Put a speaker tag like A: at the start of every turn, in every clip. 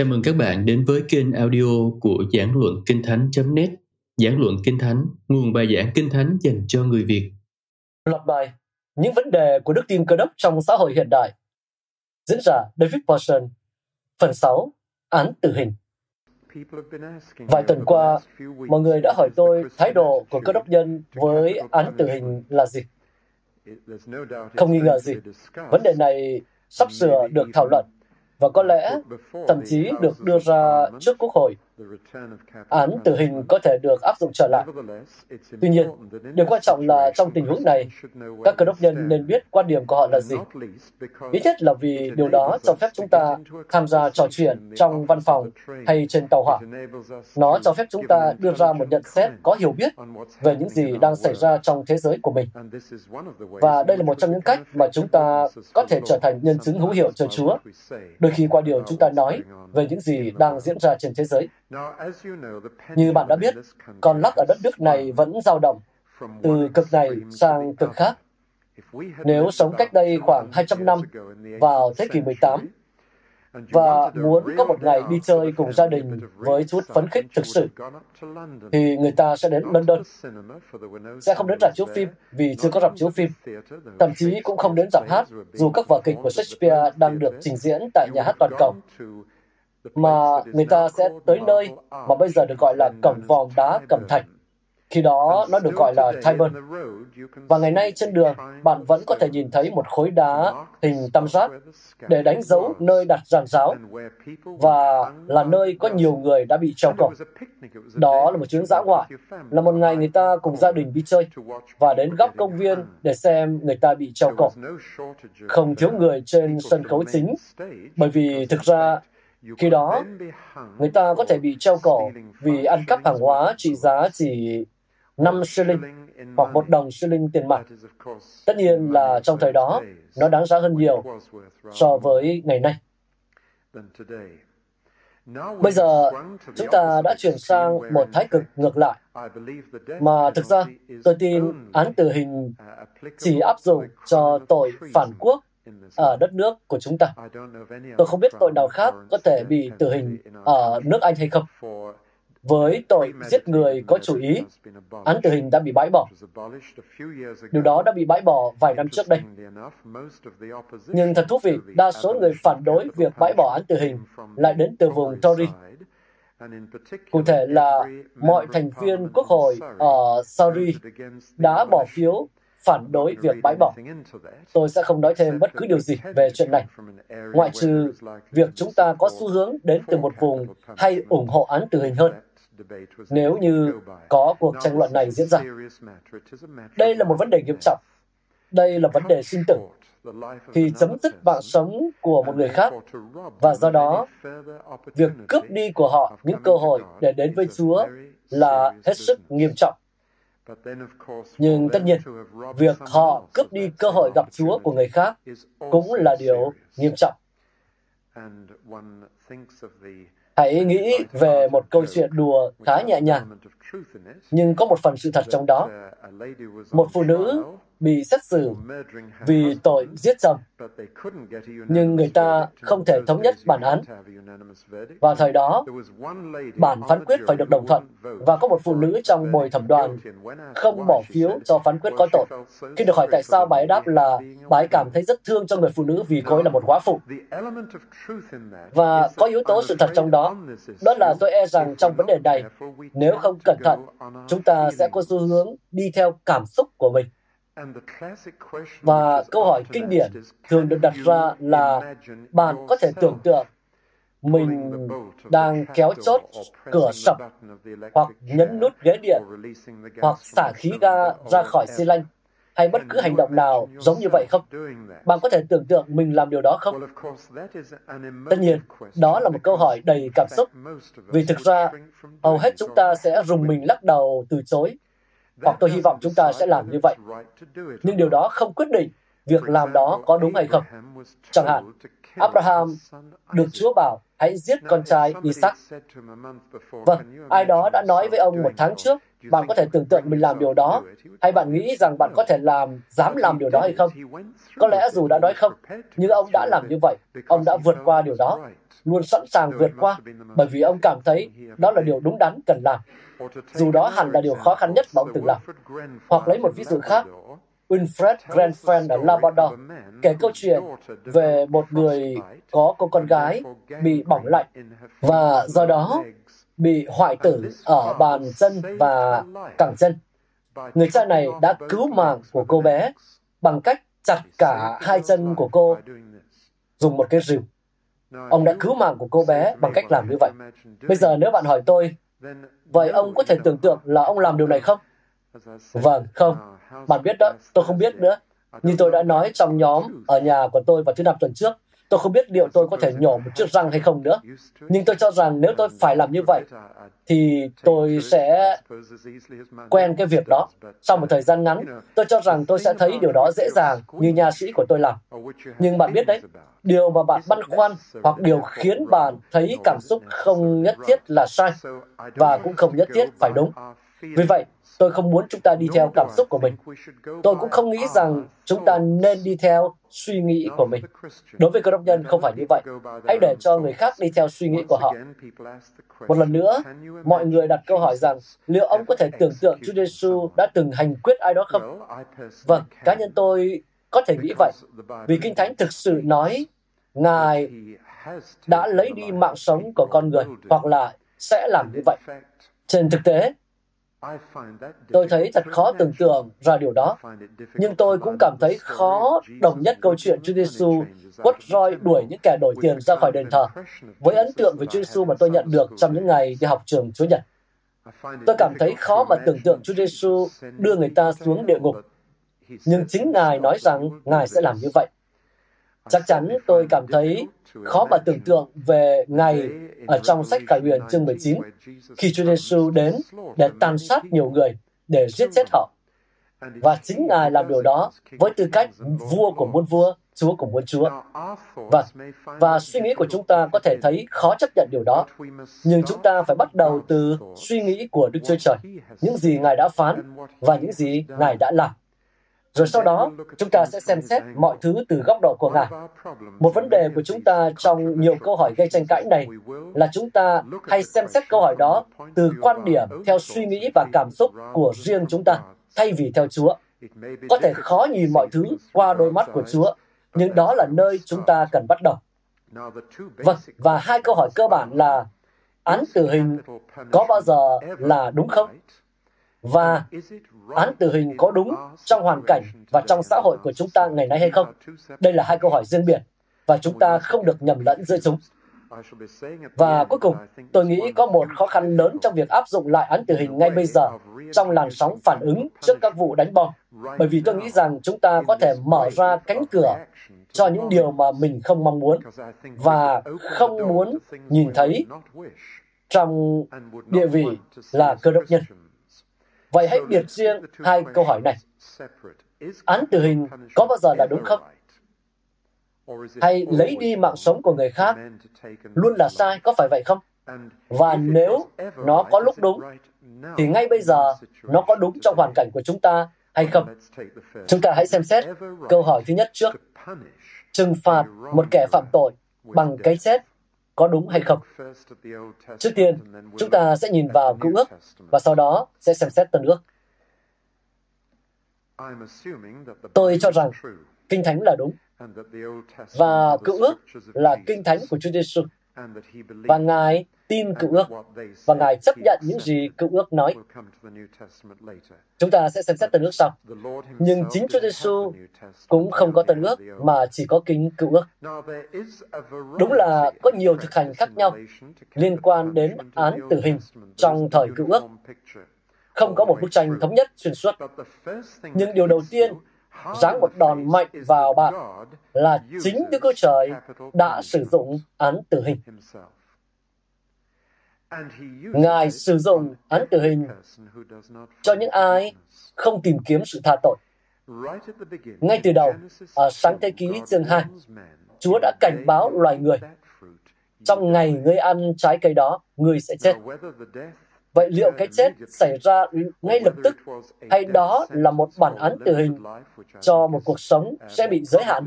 A: Chào mừng các bạn đến với kênh audio của Giảng Luận Kinh Thánh.net Giảng Luận Kinh Thánh, nguồn bài giảng Kinh Thánh dành cho người Việt.
B: Loạt bài Những vấn đề của đức tin cơ đốc trong xã hội hiện đại. Diễn giả David Paulson Phần 6 Án tử hình. Vài tuần qua, mọi người đã hỏi tôi thái độ của cơ đốc nhân với án tử hình là gì? Không nghi ngờ gì, vấn đề này sắp sửa được thảo luận và có lẽ thậm chí được đưa ra trước Quốc hội. Án tử hình có thể được áp dụng trở lại. Tuy nhiên, điều quan trọng là trong tình huống này, các cơ đốc nhân nên biết quan điểm của họ là gì. Ít nhất là vì điều đó cho phép chúng ta tham gia trò chuyện trong văn phòng hay trên tàu hỏa. Nó cho phép chúng ta đưa ra một nhận xét có hiểu biết về những gì đang xảy ra trong thế giới của mình. Và đây là một trong những cách mà chúng ta có thể trở thành nhân chứng hữu hiệu cho Chúa. Đôi khi qua điều chúng ta nói về những gì đang diễn ra trên thế giới. Như bạn đã biết, con lắc ở đất nước này vẫn dao động từ cực này sang cực khác. Nếu sống cách đây khoảng 200 năm vào thế kỷ 18 và muốn có một ngày đi chơi cùng gia đình với chút phấn khích thực sự, thì người ta sẽ đến London. Sẽ không đến rạp chiếu phim vì chưa có rạp chiếu phim. Thậm chí cũng không đến rạp hát, dù các vở kịch của Shakespeare đang được trình diễn tại nhà hát toàn cầu mà người ta sẽ tới nơi mà bây giờ được gọi là cổng vòm đá cẩm thạch. Khi đó nó được gọi là Tyburn. Và ngày nay trên đường, bạn vẫn có thể nhìn thấy một khối đá hình tam giác để đánh dấu nơi đặt giàn giáo và là nơi có nhiều người đã bị treo cổ. Đó là một chuyến dã ngoại, là một ngày người ta cùng gia đình đi chơi và đến góc công viên để xem người ta bị treo cổ. Không thiếu người trên sân khấu chính, bởi vì thực ra khi đó, người ta có thể bị treo cổ vì ăn cắp hàng hóa trị giá chỉ 5 shilling hoặc một đồng shilling tiền mặt. Tất nhiên là trong thời đó, nó đáng giá hơn nhiều so với ngày nay. Bây giờ, chúng ta đã chuyển sang một thái cực ngược lại, mà thực ra tôi tin án tử hình chỉ áp dụng cho tội phản quốc ở đất nước của chúng ta. Tôi không biết tội nào khác có thể bị tử hình ở nước Anh hay không. Với tội giết người có chủ ý, án tử hình đã bị bãi bỏ. Điều đó đã bị bãi bỏ vài năm trước đây. Nhưng thật thú vị, đa số người phản đối việc bãi bỏ án tử hình lại đến từ vùng Tory. Cụ thể là mọi thành viên quốc hội ở Surrey đã bỏ phiếu phản đối việc bãi bỏ. Tôi sẽ không nói thêm bất cứ điều gì về chuyện này, ngoại trừ việc chúng ta có xu hướng đến từ một vùng hay ủng hộ án tử hình hơn nếu như có cuộc tranh luận này diễn ra. Đây là một vấn đề nghiêm trọng. Đây là vấn đề sinh tử. Thì chấm dứt mạng sống của một người khác và do đó việc cướp đi của họ những cơ hội để đến với Chúa là hết sức nghiêm trọng. Nhưng tất nhiên, việc họ cướp đi cơ hội gặp Chúa của người khác cũng là điều nghiêm trọng. Hãy nghĩ về một câu chuyện đùa khá nhẹ nhàng, nhưng có một phần sự thật trong đó. Một phụ nữ bị xét xử vì tội giết chồng, nhưng người ta không thể thống nhất bản án. Vào thời đó, bản phán quyết phải được đồng thuận, và có một phụ nữ trong bồi thẩm đoàn không bỏ phiếu cho phán quyết có tội. Khi được hỏi tại sao, bà ấy đáp là bà ấy cảm thấy rất thương cho người phụ nữ vì cô ấy là một quá phụ. Và có yếu tố sự thật trong đó, đó là tôi e rằng trong vấn đề này, nếu không cẩn thận, chúng ta sẽ có xu hướng đi theo cảm xúc của mình. Và câu hỏi kinh điển thường được đặt ra là bạn có thể tưởng tượng mình đang kéo chốt cửa sập hoặc nhấn nút ghế điện hoặc xả khí ga ra khỏi xi lanh. Hay bất cứ hành động nào giống như vậy không? Bạn có thể tưởng tượng mình làm điều đó không? Tất nhiên, đó là một câu hỏi đầy cảm xúc, vì thực ra hầu hết chúng ta sẽ rùng mình lắc đầu từ chối hoặc tôi hy vọng chúng ta sẽ làm như vậy. Nhưng điều đó không quyết định việc làm đó có đúng hay không. Chẳng hạn, Abraham được Chúa bảo hãy giết con trai Isaac. Vâng, ai đó đã nói với ông một tháng trước bạn có thể tưởng tượng mình làm điều đó, hay bạn nghĩ rằng bạn có thể làm, dám làm điều đó hay không? Có lẽ dù đã nói không, nhưng ông đã làm như vậy, ông đã vượt qua điều đó, luôn sẵn sàng vượt qua, bởi vì ông cảm thấy đó là điều đúng đắn cần làm. Dù đó hẳn là điều khó khăn nhất mà ông từng làm. Hoặc lấy một ví dụ khác, Winfred Grenfell ở Labrador kể câu chuyện về một người có cô con gái bị bỏng lạnh và do đó bị hoại tử ở bàn chân và cẳng chân. Người cha này đã cứu mạng của cô bé bằng cách chặt cả hai chân của cô dùng một cái rìu. Ông đã cứu mạng của cô bé bằng cách làm như vậy. Bây giờ nếu bạn hỏi tôi, vậy ông có thể tưởng tượng là ông làm điều này không? Vâng, không. Bạn biết đó, tôi không biết nữa. Như tôi đã nói trong nhóm ở nhà của tôi vào thứ năm tuần trước, tôi không biết liệu tôi có thể nhổ một chiếc răng hay không nữa. Nhưng tôi cho rằng nếu tôi phải làm như vậy, thì tôi sẽ quen cái việc đó. Sau một thời gian ngắn, tôi cho rằng tôi sẽ thấy điều đó dễ dàng như nha sĩ của tôi làm. Nhưng bạn biết đấy, điều mà bạn băn khoăn hoặc điều khiến bạn thấy cảm xúc không nhất thiết là sai và cũng không nhất thiết phải đúng. Vì vậy, tôi không muốn chúng ta đi theo cảm xúc của mình. Tôi cũng không nghĩ rằng chúng ta nên đi theo suy nghĩ của mình. Đối với cơ đốc nhân không phải như vậy. Hãy để cho người khác đi theo suy nghĩ của họ. Một lần nữa, mọi người đặt câu hỏi rằng liệu ông có thể tưởng tượng Chúa Giêsu đã từng hành quyết ai đó không? Vâng, cá nhân tôi có thể nghĩ vậy. Vì Kinh Thánh thực sự nói Ngài đã lấy đi mạng sống của con người hoặc là sẽ làm như vậy. Trên thực tế, Tôi thấy thật khó tưởng tượng ra điều đó, nhưng tôi cũng cảm thấy khó đồng nhất câu chuyện Chúa Giêsu quất roi đuổi những kẻ đổi tiền ra khỏi đền thờ. với ấn tượng về Chúa Giêsu mà tôi nhận được trong những ngày đi học trường Chúa Nhật. Tôi cảm thấy khó mà tưởng tượng Chúa Giêsu đưa người ta xuống địa ngục, nhưng chính Ngài nói rằng Ngài sẽ làm như vậy. Chắc chắn tôi cảm thấy khó mà tưởng tượng về ngày ở trong sách Khải Huyền chương 19 khi Chúa Giêsu đến để tàn sát nhiều người, để giết chết họ. Và chính Ngài làm điều đó với tư cách vua của muôn vua, chúa của muôn chúa. Và, và suy nghĩ của chúng ta có thể thấy khó chấp nhận điều đó. Nhưng chúng ta phải bắt đầu từ suy nghĩ của Đức Chúa Trời, những gì Ngài đã phán và những gì Ngài đã làm. Rồi sau đó, chúng ta sẽ xem xét mọi thứ từ góc độ của Ngài. Một vấn đề của chúng ta trong nhiều câu hỏi gây tranh cãi này là chúng ta hay xem xét câu hỏi đó từ quan điểm theo suy nghĩ và cảm xúc của riêng chúng ta, thay vì theo Chúa. Có thể khó nhìn mọi thứ qua đôi mắt của Chúa, nhưng đó là nơi chúng ta cần bắt đầu. Vâng, và hai câu hỏi cơ bản là án tử hình có bao giờ là đúng không? Và án tử hình có đúng trong hoàn cảnh và trong xã hội của chúng ta ngày nay hay không? Đây là hai câu hỏi riêng biệt và chúng ta không được nhầm lẫn giữa chúng. Và cuối cùng, tôi nghĩ có một khó khăn lớn trong việc áp dụng lại án tử hình ngay bây giờ trong làn sóng phản ứng trước các vụ đánh bom. Bởi vì tôi nghĩ rằng chúng ta có thể mở ra cánh cửa cho những điều mà mình không mong muốn và không muốn nhìn thấy trong địa vị là cơ đốc nhân. Vậy hãy biệt riêng hai câu hỏi này. Án tử hình có bao giờ là đúng không? Hay lấy đi mạng sống của người khác luôn là sai, có phải vậy không? Và nếu nó có lúc đúng, thì ngay bây giờ nó có đúng trong hoàn cảnh của chúng ta hay không? Chúng ta hãy xem xét câu hỏi thứ nhất trước. Trừng phạt một kẻ phạm tội bằng cái chết có đúng hay không. Trước tiên, chúng ta sẽ nhìn vào cựu ước và sau đó sẽ xem xét tân ước. Tôi cho rằng Kinh Thánh là đúng và cựu ước là Kinh Thánh của Chúa Giêsu và Ngài tin cựu ước và Ngài chấp nhận những gì cựu ước nói. Chúng ta sẽ xem xét tân ước sau. Nhưng chính Chúa Giêsu cũng không có tân ước, mà chỉ có kính cựu ước. Đúng là có nhiều thực hành khác nhau liên quan đến án tử hình trong thời cựu ước. Không có một bức tranh thống nhất xuyên suốt. Nhưng điều đầu tiên, giáng một đòn mạnh vào bạn là chính Đức Chúa Trời đã sử dụng án tử hình. Ngài sử dụng án tử hình cho những ai không tìm kiếm sự tha tội. Ngay từ đầu, ở sáng thế ký chương 2, Chúa đã cảnh báo loài người trong ngày ngươi ăn trái cây đó, ngươi sẽ chết. Vậy liệu cái chết xảy ra ngay lập tức hay đó là một bản án tử hình cho một cuộc sống sẽ bị giới hạn?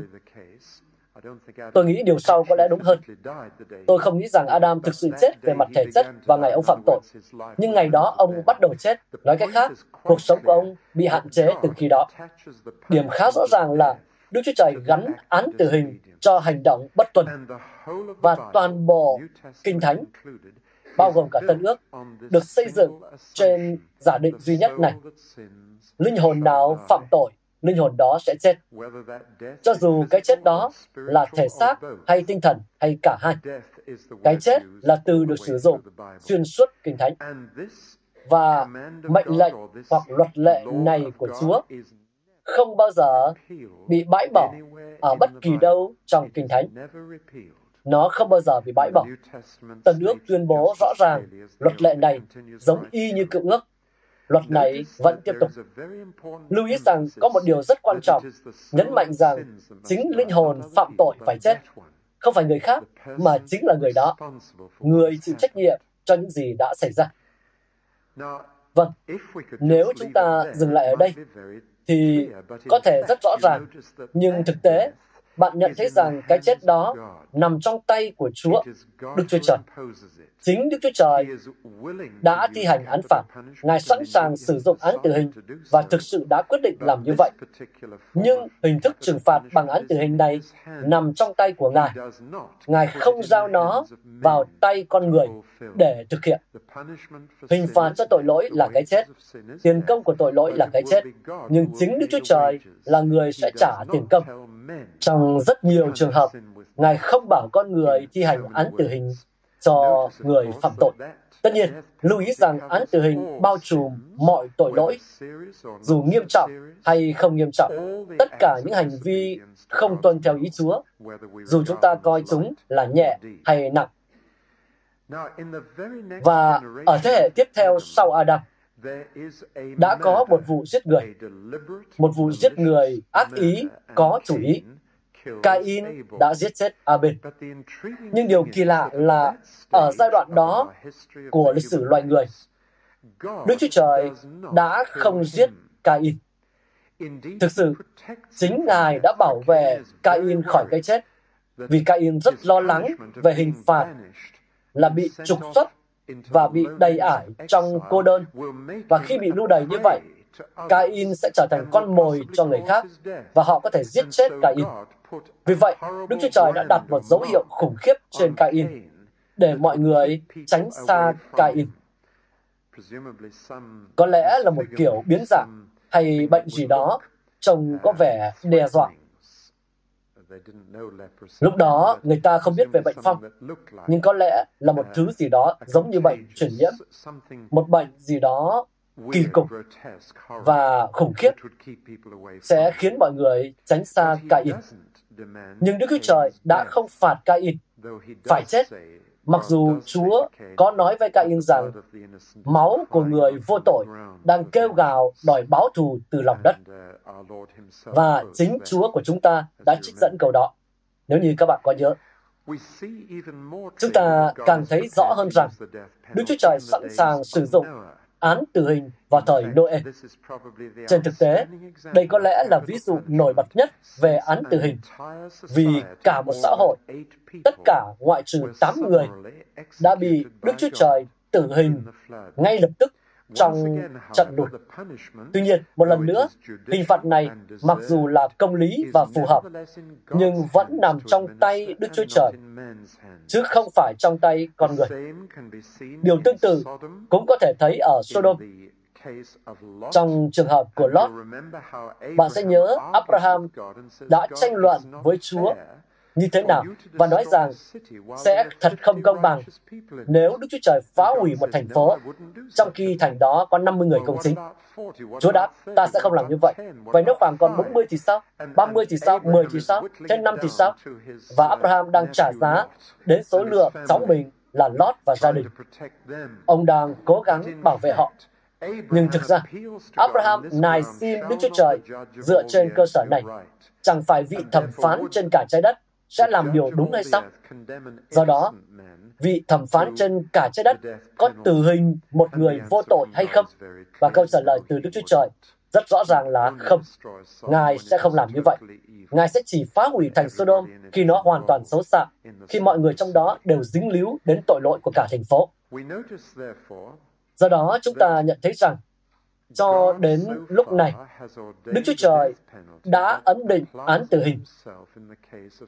B: Tôi nghĩ điều sau có lẽ đúng hơn. Tôi không nghĩ rằng Adam thực sự chết về mặt thể chất vào ngày ông phạm tội. Nhưng ngày đó ông bắt đầu chết. Nói cách khác, cuộc sống của ông bị hạn chế từ khi đó. Điểm khá rõ ràng là Đức Chúa Trời gắn án tử hình cho hành động bất tuân. Và toàn bộ Kinh Thánh, bao gồm cả Tân ước, được xây dựng trên giả định duy nhất này. Linh hồn nào phạm tội linh hồn đó sẽ chết. Cho dù cái chết đó là thể xác hay tinh thần hay cả hai. Cái chết là từ được sử dụng, xuyên suốt Kinh Thánh. Và mệnh lệnh hoặc luật lệ này của Chúa không bao giờ bị bãi bỏ ở bất kỳ đâu trong Kinh Thánh. Nó không bao giờ bị bãi bỏ. Tân ước tuyên bố rõ ràng luật lệ này giống y như cựu ước luật này vẫn tiếp tục. Lưu ý rằng có một điều rất quan trọng, nhấn mạnh rằng chính linh hồn phạm tội phải chết. Không phải người khác, mà chính là người đó. Người chịu trách nhiệm cho những gì đã xảy ra. Vâng, nếu chúng ta dừng lại ở đây, thì có thể rất rõ ràng, nhưng thực tế bạn nhận thấy rằng cái chết đó nằm trong tay của Chúa, Đức Chúa Trời. Chính Đức Chúa Trời đã thi hành án phạt. Ngài sẵn sàng sử dụng án tử hình và thực sự đã quyết định làm như vậy. Nhưng hình thức trừng phạt bằng án tử hình này nằm trong tay của Ngài. Ngài không giao nó vào tay con người để thực hiện. Hình phạt cho tội lỗi là cái chết. Tiền công của tội lỗi là cái chết. Nhưng chính Đức Chúa Trời là người sẽ trả tiền công. Trong rất nhiều trường hợp, Ngài không bảo con người thi hành án tử hình cho người phạm tội. Tất nhiên, lưu ý rằng án tử hình bao trùm mọi tội lỗi, dù nghiêm trọng hay không nghiêm trọng, tất cả những hành vi không tuân theo ý Chúa, dù chúng ta coi chúng là nhẹ hay nặng. Và ở thế hệ tiếp theo sau Adam, đã có một vụ giết người, một vụ giết người ác ý, có chủ ý. Cain đã giết chết Abel. Nhưng điều kỳ lạ là ở giai đoạn đó của lịch sử loài người, Đức Chúa Trời đã không giết Cain. Thực sự, chính Ngài đã bảo vệ Cain khỏi cái chết, vì Cain rất lo lắng về hình phạt là bị trục xuất và bị đầy ải trong cô đơn. Và khi bị lưu đày như vậy, Cain sẽ trở thành con mồi cho người khác và họ có thể giết chết Cain. Vì vậy, Đức Chúa Trời đã đặt một dấu hiệu khủng khiếp trên Cain để mọi người tránh xa Cain. Có lẽ là một kiểu biến dạng hay bệnh gì đó trông có vẻ đe dọa. Lúc đó, người ta không biết về bệnh phong, nhưng có lẽ là một thứ gì đó giống như bệnh truyền nhiễm, một bệnh gì đó kỳ cục và khủng khiếp sẽ khiến mọi người tránh xa Cain. Nhưng Đức Chúa Trời đã không phạt Cain phải chết, mặc dù Chúa có nói với Cain rằng máu của người vô tội đang kêu gào đòi báo thù từ lòng đất. Và chính Chúa của chúng ta đã trích dẫn câu đó, nếu như các bạn có nhớ. Chúng ta càng thấy rõ hơn rằng Đức Chúa Trời sẵn sàng sử dụng án tử hình vào thời Noe. Trên thực tế, đây có lẽ là ví dụ nổi bật nhất về án tử hình, vì cả một xã hội, tất cả ngoại trừ 8 người, đã bị Đức Chúa Trời tử hình ngay lập tức trong trận lụt. Tuy nhiên, một lần nữa, hình phạt này mặc dù là công lý và phù hợp, nhưng vẫn nằm trong tay Đức Chúa Trời, chứ không phải trong tay con người. Điều tương tự cũng có thể thấy ở Sodom. Trong trường hợp của Lot, bạn sẽ nhớ Abraham đã tranh luận với Chúa như thế nào và nói rằng sẽ thật không công bằng nếu Đức Chúa Trời phá hủy một thành phố trong khi thành đó có 50 người công chính. Chúa đáp, ta sẽ không làm như vậy. Vậy nếu khoảng còn 40 thì sao? 30 thì sao? 10 thì sao? Thế 5 thì sao? Và Abraham đang trả giá đến số lượng cháu mình là Lot và gia đình. Ông đang cố gắng bảo vệ họ. Nhưng thực ra, Abraham nài xin Đức Chúa Trời dựa trên cơ sở này. Chẳng phải vị thẩm phán trên cả trái đất sẽ làm điều đúng hay sao? Do đó, vị thẩm phán trên cả trái đất có tử hình một người vô tội hay không? Và câu trả lời từ Đức Chúa Trời rất rõ ràng là không. Ngài sẽ không làm như vậy. Ngài sẽ chỉ phá hủy thành Sodom khi nó hoàn toàn xấu xa, khi mọi người trong đó đều dính líu đến tội lỗi của cả thành phố. Do đó, chúng ta nhận thấy rằng cho đến lúc này, Đức Chúa Trời đã ấn định án tử hình.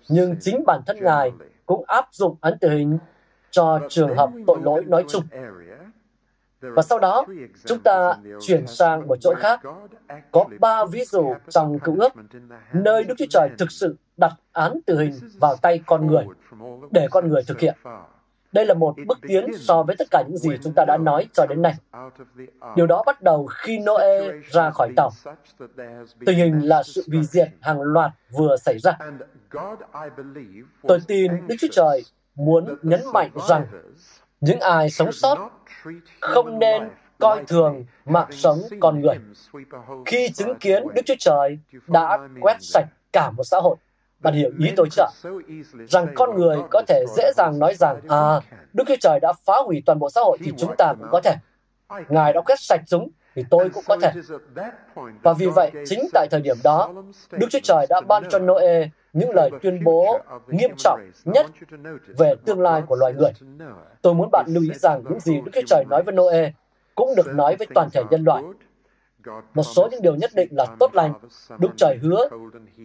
B: Nhưng chính bản thân Ngài cũng áp dụng án tử hình cho trường hợp tội lỗi nói chung. Và sau đó, chúng ta chuyển sang một chỗ khác. Có ba ví dụ trong cựu ước, nơi Đức Chúa Trời thực sự đặt án tử hình vào tay con người, để con người thực hiện. Đây là một bước tiến so với tất cả những gì chúng ta đã nói cho đến nay. Điều đó bắt đầu khi Noe ra khỏi tàu. Tình hình là sự hủy diệt hàng loạt vừa xảy ra. Tôi tin Đức Chúa Trời muốn nhấn mạnh rằng những ai sống sót không nên coi thường mạng sống con người khi chứng kiến Đức Chúa Trời đã quét sạch cả một xã hội. Bạn hiểu ý tôi chưa? Rằng con người có thể dễ dàng nói rằng, à, Đức Chúa Trời đã phá hủy toàn bộ xã hội thì chúng ta cũng có thể. Ngài đã quét sạch chúng thì tôi cũng có thể. Và vì vậy, chính tại thời điểm đó, Đức Chúa Trời đã ban cho Noe những lời tuyên bố nghiêm trọng nhất về tương lai của loài người. Tôi muốn bạn lưu ý rằng những gì Đức Chúa Trời nói với Noe cũng được nói với toàn thể nhân loại. Một số những điều nhất định là tốt lành. Đức Trời hứa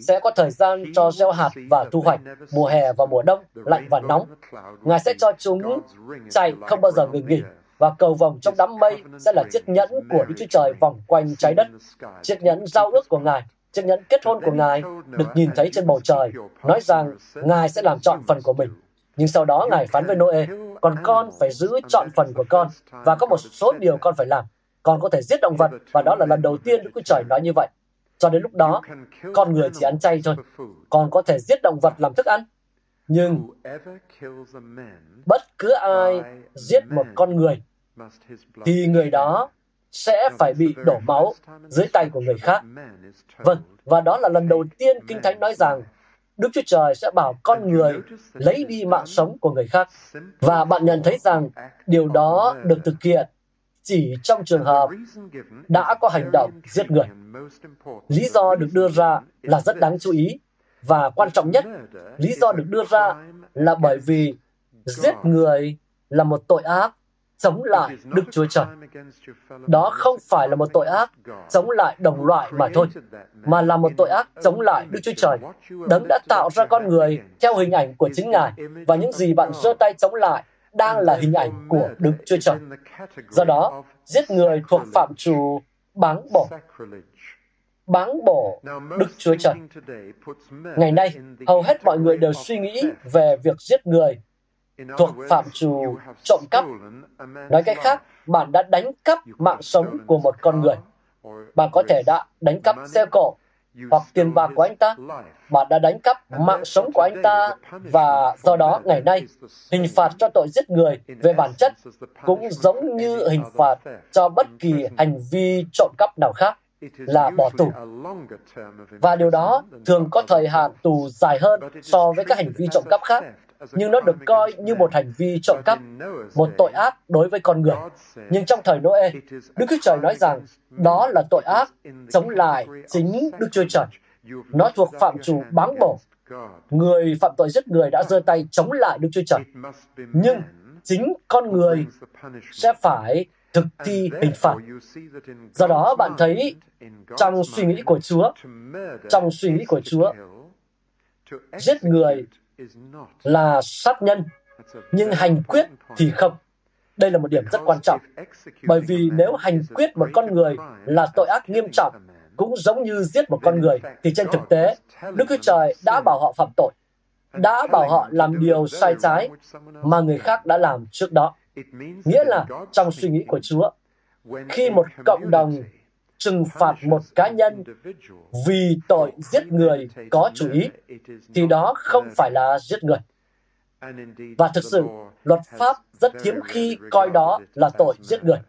B: sẽ có thời gian cho gieo hạt và thu hoạch, mùa hè và mùa đông, lạnh và nóng. Ngài sẽ cho chúng chạy không bao giờ ngừng nghỉ và cầu vòng trong đám mây sẽ là chiếc nhẫn của Đức Chúa Trời vòng quanh trái đất. Chiếc nhẫn giao ước của Ngài, chiếc nhẫn kết hôn của Ngài được nhìn thấy trên bầu trời, nói rằng Ngài sẽ làm chọn phần của mình. Nhưng sau đó Ngài phán với Noe, còn con phải giữ chọn phần của con và có một số điều con phải làm. Con có thể giết động vật và đó là lần đầu tiên Đức Chúa Trời nói như vậy. Cho đến lúc đó, con người chỉ ăn chay thôi. Con có thể giết động vật làm thức ăn. Nhưng bất cứ ai giết một con người thì người đó sẽ phải bị đổ máu dưới tay của người khác. Vâng, và đó là lần đầu tiên Kinh Thánh nói rằng Đức Chúa Trời sẽ bảo con người lấy đi mạng sống của người khác. Và bạn nhận thấy rằng điều đó được thực hiện chỉ trong trường hợp đã có hành động giết người. Lý do được đưa ra là rất đáng chú ý và quan trọng nhất, lý do được đưa ra là bởi vì giết người là một tội ác chống lại Đức Chúa Trời. Đó không phải là một tội ác chống lại đồng loại mà thôi, mà là một tội ác chống lại Đức Chúa Trời. Đấng đã tạo ra con người theo hình ảnh của chính Ngài, và những gì bạn giơ tay chống lại đang là hình ảnh của Đức Chúa Trời. Do đó, giết người thuộc phạm trù báng bổ báng bổ Đức Chúa Trời. Ngày nay, hầu hết mọi người đều suy nghĩ về việc giết người thuộc phạm trù trộm cắp. Nói cách khác, bạn đã đánh cắp mạng sống của một con người. Bạn có thể đã đánh cắp xe cộ hoặc tiền bạc của anh ta. Bạn đã đánh cắp mạng sống của anh ta và do đó ngày nay, hình phạt cho tội giết người về bản chất cũng giống như hình phạt cho bất kỳ hành vi trộm cắp nào khác là bỏ tù. Và điều đó thường có thời hạn tù dài hơn so với các hành vi trộm cắp khác nhưng nó được coi như một hành vi trộm cắp, một tội ác đối với con người. Nhưng trong thời Noe, Đức Chúa Trời nói rằng đó là tội ác chống lại chính Đức Chúa Trời. Nó thuộc phạm trù báng bổ. Người phạm tội giết người đã giơ tay chống lại Đức Chúa Trời. Nhưng chính con người sẽ phải thực thi hình phạt. Do đó bạn thấy trong suy nghĩ của Chúa, trong suy nghĩ của Chúa, giết người là sát nhân, nhưng hành quyết thì không. Đây là một điểm rất quan trọng. Bởi vì nếu hành quyết một con người là tội ác nghiêm trọng, cũng giống như giết một con người, thì trên thực tế, Đức Chúa Trời đã bảo họ phạm tội, đã bảo họ làm điều sai trái mà người khác đã làm trước đó. Nghĩa là trong suy nghĩ của Chúa, khi một cộng đồng trừng phạt một cá nhân vì tội giết người có chủ ý, thì đó không phải là giết người. Và thực sự, luật pháp rất hiếm khi coi đó là tội giết người.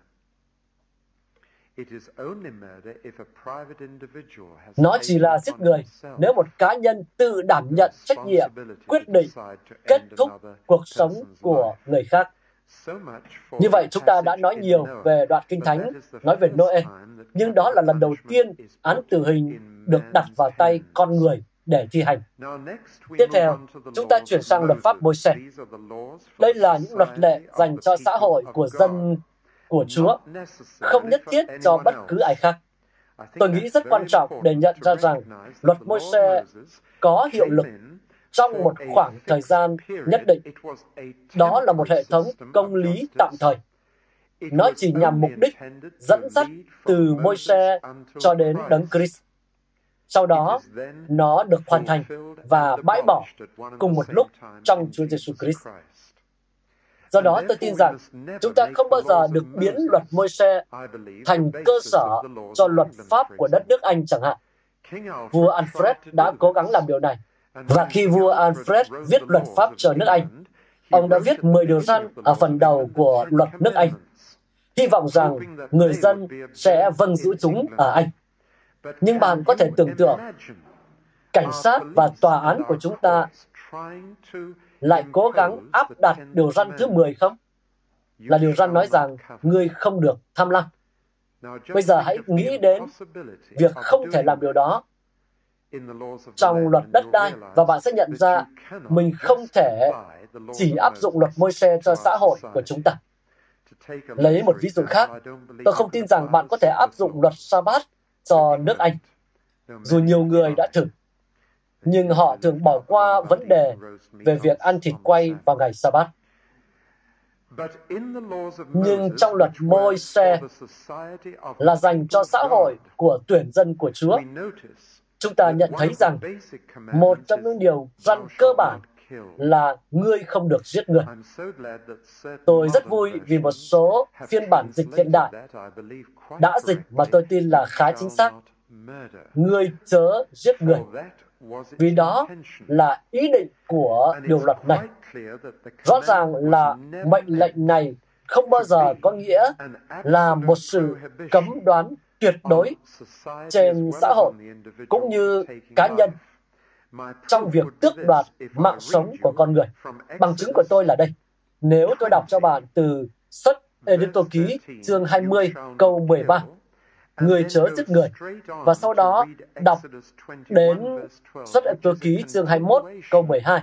B: Nó chỉ là giết người nếu một cá nhân tự đảm nhận trách nhiệm, quyết định kết thúc cuộc sống của người khác. Như vậy, chúng ta đã nói nhiều về đoạn Kinh Thánh, nói về Noe, nhưng đó là lần đầu tiên án tử hình được đặt vào tay con người để thi hành. Tiếp theo, chúng ta chuyển sang luật pháp môi xe. Đây là những luật lệ dành cho xã hội của dân của Chúa, không nhất thiết cho bất cứ ai khác. Tôi nghĩ rất quan trọng để nhận ra rằng luật môi xe có hiệu lực trong một khoảng thời gian nhất định. Đó là một hệ thống công lý tạm thời. Nó chỉ nhằm mục đích dẫn dắt từ môi xe cho đến đấng Christ. Sau đó, nó được hoàn thành và bãi bỏ cùng một lúc trong Chúa Giêsu Christ. Do đó, tôi tin rằng chúng ta không bao giờ được biến luật môi xe thành cơ sở cho luật pháp của đất nước Anh chẳng hạn. Vua Alfred đã cố gắng làm điều này. Và khi vua Alfred viết luật pháp cho nước Anh, ông đã viết 10 điều răn ở phần đầu của luật nước Anh. Hy vọng rằng người dân sẽ vâng giữ chúng ở Anh. Nhưng bạn có thể tưởng tượng, cảnh sát và tòa án của chúng ta lại cố gắng áp đặt điều răn thứ 10 không? Là điều răn nói rằng người không được tham lam. Bây giờ hãy nghĩ đến việc không thể làm điều đó trong luật đất đai và bạn sẽ nhận ra mình không thể chỉ áp dụng luật môi xe cho xã hội của chúng ta. Lấy một ví dụ khác, tôi không tin rằng bạn có thể áp dụng luật Sabbath cho nước Anh. Dù nhiều người đã thử, nhưng họ thường bỏ qua vấn đề về việc ăn thịt quay vào ngày Sabbath. Nhưng trong luật môi xe là dành cho xã hội của tuyển dân của Chúa, chúng ta nhận thấy rằng một trong những điều răn cơ bản là ngươi không được giết người. Tôi rất vui vì một số phiên bản dịch hiện đại đã dịch mà tôi tin là khá chính xác. Ngươi chớ giết người. Vì đó là ý định của điều luật này. Rõ ràng là mệnh lệnh này không bao giờ có nghĩa là một sự cấm đoán tuyệt đối trên xã hội cũng như cá nhân trong việc tước đoạt mạng sống của con người. Bằng chứng của tôi là đây. Nếu tôi đọc cho bạn từ xuất Edito Ký chương 20 câu 13, người chớ giết người. Và sau đó đọc đến xuất Edito Ký chương 21 câu 12.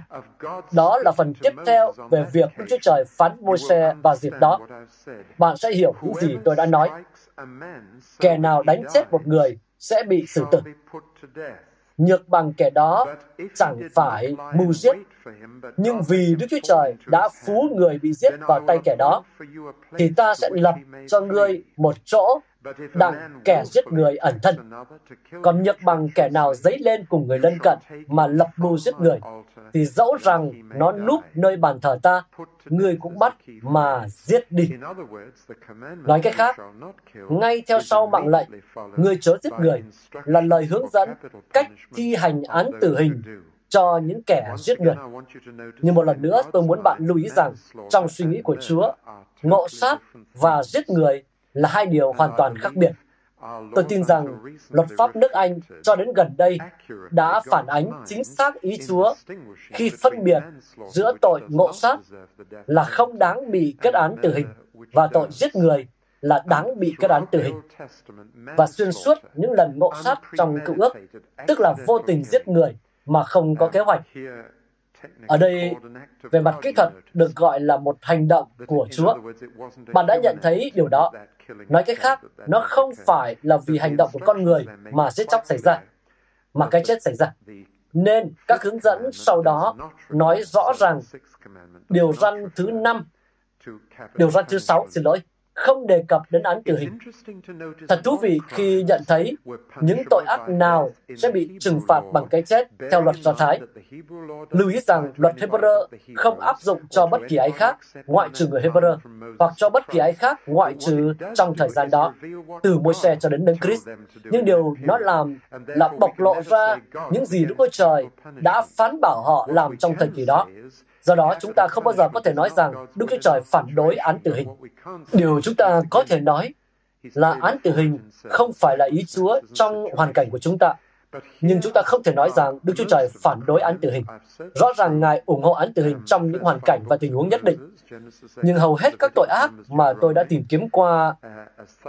B: Đó là phần tiếp theo về việc Đức Chúa Trời phán Môi-se vào dịp đó. Bạn sẽ hiểu những gì tôi đã nói. Kẻ nào đánh chết một người sẽ bị xử tử nhược bằng kẻ đó chẳng phải mưu giết, nhưng vì Đức Chúa Trời đã phú người bị giết vào tay kẻ đó, thì ta sẽ lập cho ngươi một chỗ đặng kẻ giết người ẩn thân. Còn nhược bằng kẻ nào dấy lên cùng người lân cận mà lập mưu giết người, thì dẫu rằng nó núp nơi bàn thờ ta, ngươi cũng bắt mà giết đi. Nói cách khác, ngay theo sau mạng lệnh, ngươi chớ giết người là lời hướng dẫn cách thi hành án tử hình cho những kẻ giết người. Nhưng một lần nữa, tôi muốn bạn lưu ý rằng, trong suy nghĩ của Chúa, ngộ sát và giết người là hai điều hoàn toàn khác biệt. Tôi tin rằng luật pháp nước Anh cho đến gần đây đã phản ánh chính xác ý Chúa khi phân biệt giữa tội ngộ sát là không đáng bị kết án tử hình và tội giết người là đáng bị kết án tử hình. Và xuyên suốt những lần ngộ sát trong cựu ước, tức là vô tình giết người mà không có kế hoạch. Ở đây, về mặt kỹ thuật, được gọi là một hành động của Chúa. Bạn đã nhận thấy điều đó. Nói cách khác, nó không phải là vì hành động của con người mà giết chóc xảy ra, mà cái chết xảy ra. Nên các hướng dẫn sau đó nói rõ rằng điều răn thứ năm, điều răn thứ sáu, xin lỗi, không đề cập đến án tử hình. Thật thú vị khi nhận thấy những tội ác nào sẽ bị trừng phạt bằng cái chết theo luật Do Thái. Lưu ý rằng luật Hebrew không áp dụng cho bất kỳ ai khác ngoại trừ người Hebrew hoặc cho bất kỳ ai khác ngoại trừ trong thời gian đó, từ môi xe cho đến Đấng Christ. Nhưng điều nó làm là bộc lộ ra những gì Đức Chúa Trời đã phán bảo họ làm trong thời kỳ đó Do đó, chúng ta không bao giờ có thể nói rằng Đức Chúa Trời phản đối án tử hình. Điều chúng ta có thể nói là án tử hình không phải là ý Chúa trong hoàn cảnh của chúng ta. Nhưng chúng ta không thể nói rằng Đức Chúa Trời phản đối án tử hình. Rõ ràng Ngài ủng hộ án tử hình trong những hoàn cảnh và tình huống nhất định. Nhưng hầu hết các tội ác mà tôi đã tìm kiếm qua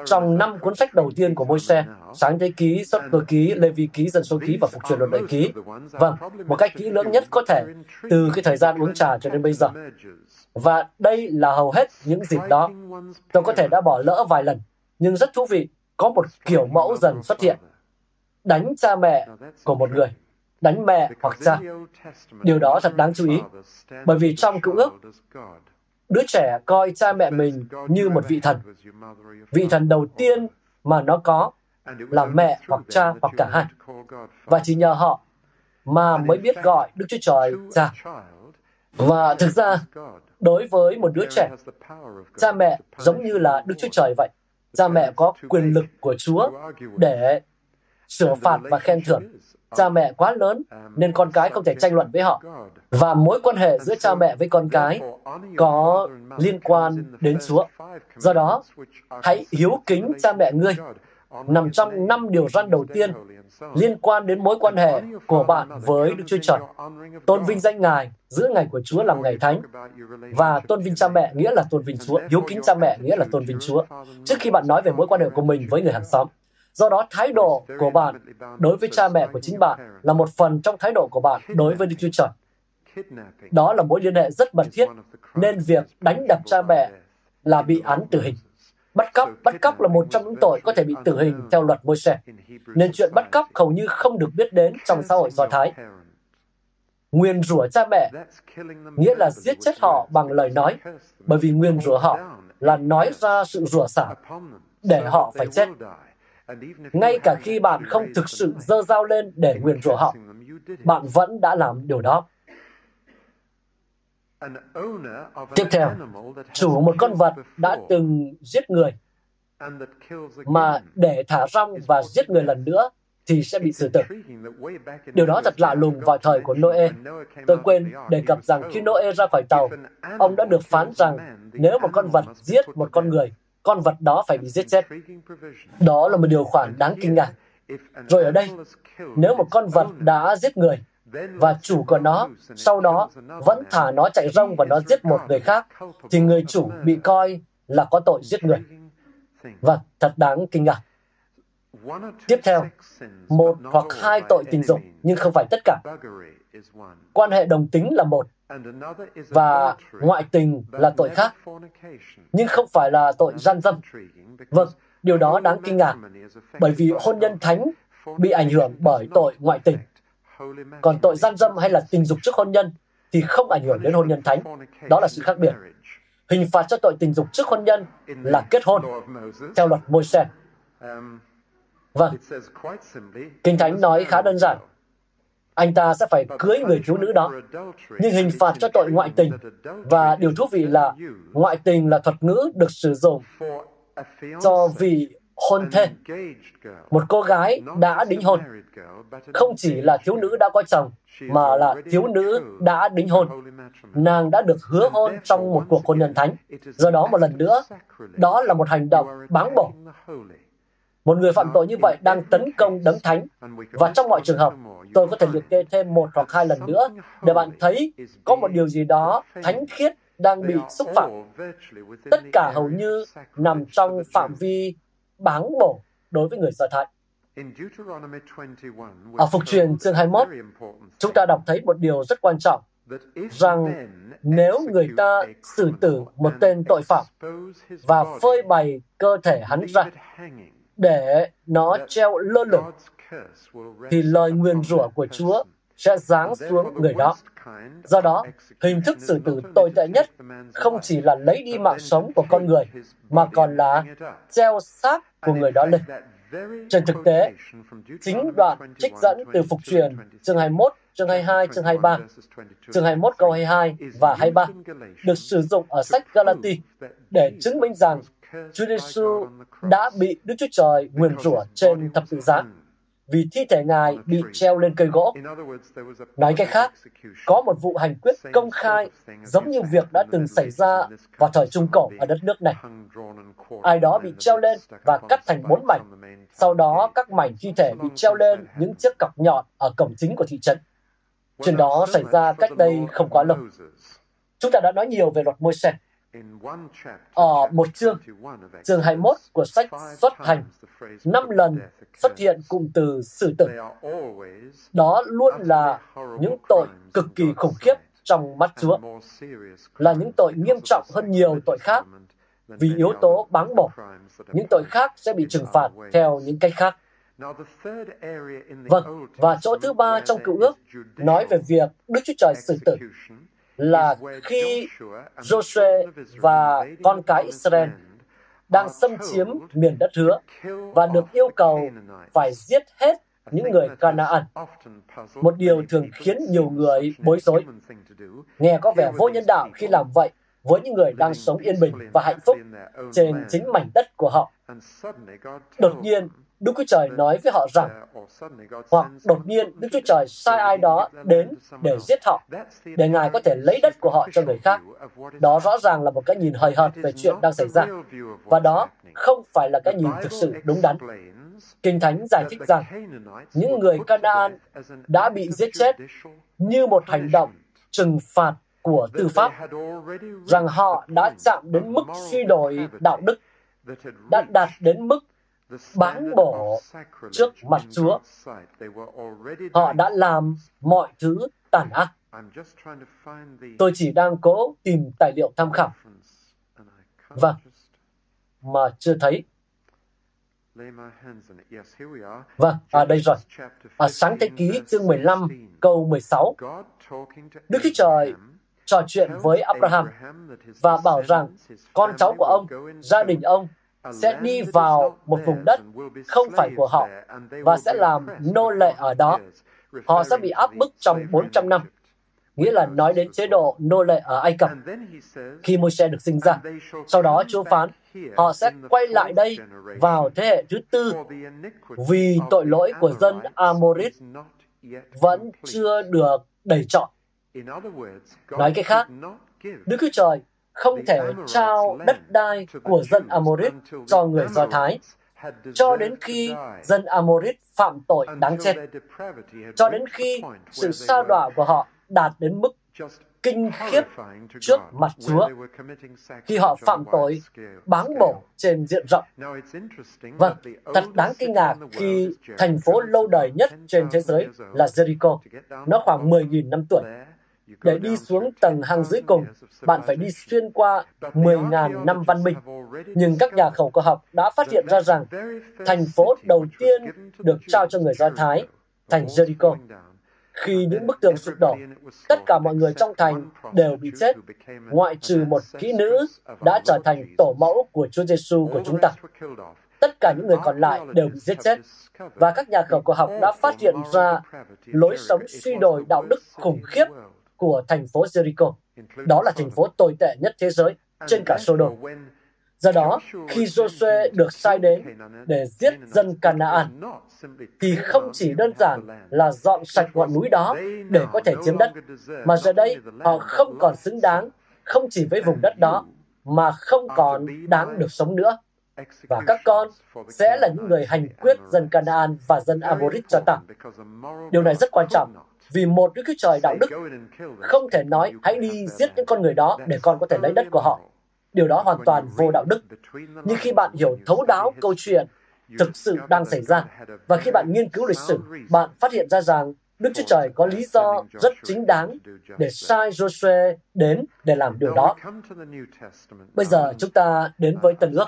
B: trong năm cuốn sách đầu tiên của Môi-se, Sáng Thế Ký, Xuất Cơ Ký, Lê Vi Ký, Dân Số Ký và Phục truyền luật đại ký. Vâng, một cách kỹ lưỡng nhất có thể từ cái thời gian uống trà cho đến bây giờ. Và đây là hầu hết những dịp đó. Tôi có thể đã bỏ lỡ vài lần, nhưng rất thú vị, có một kiểu mẫu dần xuất hiện đánh cha mẹ của một người, đánh mẹ hoặc cha. Điều đó thật đáng chú ý, bởi vì trong cựu ước, đứa trẻ coi cha mẹ mình như một vị thần. Vị thần đầu tiên mà nó có là mẹ hoặc cha hoặc cả hai. Và chỉ nhờ họ mà mới biết gọi Đức Chúa Trời cha. Và thực ra, đối với một đứa trẻ, cha mẹ giống như là Đức Chúa Trời vậy. Cha mẹ có quyền lực của Chúa để sửa phạt và khen thưởng. Cha mẹ quá lớn nên con cái không thể tranh luận với họ. Và mối quan hệ giữa cha mẹ với con cái có liên quan đến Chúa. Do đó, hãy hiếu kính cha mẹ ngươi nằm trong năm điều răn đầu tiên liên quan đến mối quan hệ của bạn với Đức Chúa Trời. Tôn vinh danh Ngài, giữ ngày của Chúa làm ngày thánh. Và tôn vinh cha mẹ nghĩa là tôn vinh Chúa. Hiếu kính cha mẹ nghĩa là tôn vinh Chúa. Trước khi bạn nói về mối quan hệ của mình với người hàng xóm, Do đó, thái độ của bạn đối với cha mẹ của chính bạn là một phần trong thái độ của bạn đối với Đức Chúa Trời. Đó là mối liên hệ rất mật thiết, nên việc đánh đập cha mẹ là bị án tử hình. Bắt cóc, bắt cóc là một trong những tội có thể bị tử hình theo luật môi xe. Nên chuyện bắt cóc hầu như không được biết đến trong xã hội Do Thái. Nguyên rủa cha mẹ nghĩa là giết chết họ bằng lời nói, bởi vì nguyên rủa họ là nói ra sự rủa xả để họ phải chết ngay cả khi bạn không thực sự dơ dao lên để nguyền rủa họ, bạn vẫn đã làm điều đó. Tiếp theo, chủ một con vật đã từng giết người mà để thả rong và giết người lần nữa thì sẽ bị xử tử. Điều đó thật lạ lùng vào thời của Noe. Tôi quên đề cập rằng khi Noe ra khỏi tàu, ông đã được phán rằng nếu một con vật giết một con người con vật đó phải bị giết chết. Đó là một điều khoản đáng kinh ngạc. Rồi ở đây, nếu một con vật đã giết người và chủ của nó sau đó vẫn thả nó chạy rông và nó giết một người khác, thì người chủ bị coi là có tội giết người. Và thật đáng kinh ngạc. Tiếp theo, một hoặc hai tội tình dục, nhưng không phải tất cả. Quan hệ đồng tính là một, và ngoại tình là tội khác, nhưng không phải là tội gian dâm. Vâng, điều đó đáng kinh ngạc, bởi vì hôn nhân thánh bị ảnh hưởng bởi tội ngoại tình. Còn tội gian dâm hay là tình dục trước hôn nhân thì không ảnh hưởng đến hôn nhân thánh. Đó là sự khác biệt. Hình phạt cho tội tình dục trước hôn nhân là kết hôn, theo luật Môi-se. Vâng, Kinh Thánh nói khá đơn giản anh ta sẽ phải cưới người thiếu nữ đó. Nhưng hình phạt cho tội ngoại tình, và điều thú vị là ngoại tình là thuật ngữ được sử dụng cho vị hôn thê. Một cô gái đã đính hôn, không chỉ là thiếu nữ đã có chồng, mà là thiếu nữ đã đính hôn. Nàng đã được hứa hôn trong một cuộc hôn nhân thánh. Do đó một lần nữa, đó là một hành động báng bổ một người phạm tội như vậy đang tấn công đấng thánh. Và trong mọi trường hợp, tôi có thể liệt kê thêm một hoặc hai lần nữa để bạn thấy có một điều gì đó thánh khiết đang bị xúc phạm. Tất cả hầu như nằm trong phạm vi báng bổ đối với người Do Thái. Ở Phục truyền chương 21, chúng ta đọc thấy một điều rất quan trọng rằng nếu người ta xử tử một tên tội phạm và phơi bày cơ thể hắn ra để nó treo lơ lửng, thì lời nguyền rủa của Chúa sẽ giáng xuống người đó. Do đó, hình thức xử tử tồi tệ nhất không chỉ là lấy đi mạng sống của con người, mà còn là treo xác của người đó lên. Trên thực tế, chính đoạn trích dẫn từ Phục truyền chương 21, chương 22, chương 23, chương 21 câu 22 và 23 được sử dụng ở sách Galati để chứng minh rằng Chúa Giêsu đã bị Đức Chúa Trời nguyền rủa trên thập tự giá. vì thi thể Ngài bị treo lên cây gỗ. Nói cách khác, có một vụ hành quyết công khai giống như việc đã từng xảy ra vào thời Trung Cổ ở đất nước này. Ai đó bị treo lên và cắt thành bốn mảnh. Sau đó, các mảnh thi thể bị treo lên những chiếc cọc nhọn ở cổng chính của thị trấn. Chuyện đó xảy ra cách đây không quá lâu. Chúng ta đã nói nhiều về luật môi xe. Ở một chương, chương 21 của sách xuất hành, năm lần xuất hiện cụm từ xử tử. Đó luôn là những tội cực kỳ khủng khiếp trong mắt Chúa, là những tội nghiêm trọng hơn nhiều tội khác vì yếu tố báng bổ. Những tội khác sẽ bị trừng phạt theo những cách khác. Vâng, và chỗ thứ ba trong cựu ước nói về việc Đức Chúa Trời xử tử là khi Joshua và con cái Israel đang xâm chiếm miền đất hứa và được yêu cầu phải giết hết những người Canaan. Một điều thường khiến nhiều người bối rối. Nghe có vẻ vô nhân đạo khi làm vậy với những người đang sống yên bình và hạnh phúc trên chính mảnh đất của họ. Đột nhiên, Đức Chúa Trời nói với họ rằng, hoặc đột nhiên Đức Chúa Trời sai ai đó đến để giết họ, để Ngài có thể lấy đất của họ cho người khác. Đó rõ ràng là một cái nhìn hời hợt về chuyện đang xảy ra. Và đó không phải là cái nhìn thực sự đúng đắn. Kinh Thánh giải thích rằng những người Canaan đã bị giết chết như một hành động trừng phạt của tư pháp, rằng họ đã chạm đến mức suy đổi đạo đức, đã đạt đến mức bán bổ trước mặt Chúa. Họ đã làm mọi thứ tàn ác. Tôi chỉ đang cố tìm tài liệu tham khảo. Vâng, mà chưa thấy. Vâng, à đây rồi. Ở sáng thế ký chương 15 câu 16, Đức Chúa Trời trò chuyện với Abraham và bảo rằng con cháu của ông, gia đình ông sẽ đi vào một vùng đất không phải của họ và sẽ làm nô lệ ở đó. Họ sẽ bị áp bức trong 400 năm, nghĩa là nói đến chế độ nô lệ ở Ai Cập khi Môi-se được sinh ra. Sau đó Chúa phán, họ sẽ quay lại đây vào thế hệ thứ tư vì tội lỗi của dân Amorit vẫn chưa được đầy trọn. Nói cách khác, Đức Chúa Trời không thể trao đất đai của dân Amorit cho người Do Thái cho đến khi dân Amorit phạm tội đáng chết, cho đến khi sự sa đọa của họ đạt đến mức kinh khiếp trước mặt Chúa khi họ phạm tội báng bổ trên diện rộng. Vâng, thật đáng kinh ngạc khi thành phố lâu đời nhất trên thế giới là Jericho. Nó khoảng 10.000 năm tuổi. Để đi xuống tầng hang dưới cùng, bạn phải đi xuyên qua 10.000 năm văn minh. Nhưng các nhà khẩu cổ học đã phát hiện ra rằng thành phố đầu tiên được trao cho người Do Thái, thành Jericho, khi những bức tường sụp đổ, tất cả mọi người trong thành đều bị chết, ngoại trừ một kỹ nữ đã trở thành tổ mẫu của Chúa Giêsu của chúng ta. Tất cả những người còn lại đều bị giết chết. Và các nhà khảo cổ học đã phát hiện ra lối sống suy đồi đạo đức khủng khiếp của thành phố Jericho. Đó là thành phố tồi tệ nhất thế giới trên cả Sodom. Do đó, khi Joshua được sai đến để giết dân Canaan, thì không chỉ đơn giản là dọn sạch ngọn núi đó để có thể chiếm đất, mà giờ đây họ không còn xứng đáng, không chỉ với vùng đất đó, mà không còn đáng được sống nữa. Và các con sẽ là những người hành quyết dân Canaan và dân Amorit cho ta. Điều này rất quan trọng, vì một Đức Chúa Trời đạo đức không thể nói hãy đi giết những con người đó để con có thể lấy đất của họ. Điều đó hoàn toàn vô đạo đức. Nhưng khi bạn hiểu thấu đáo câu chuyện thực sự đang xảy ra, và khi bạn nghiên cứu lịch sử, bạn phát hiện ra rằng Đức Chúa Trời có lý do rất chính đáng để sai Joshua đến để làm điều đó. Bây giờ chúng ta đến với Tân ước.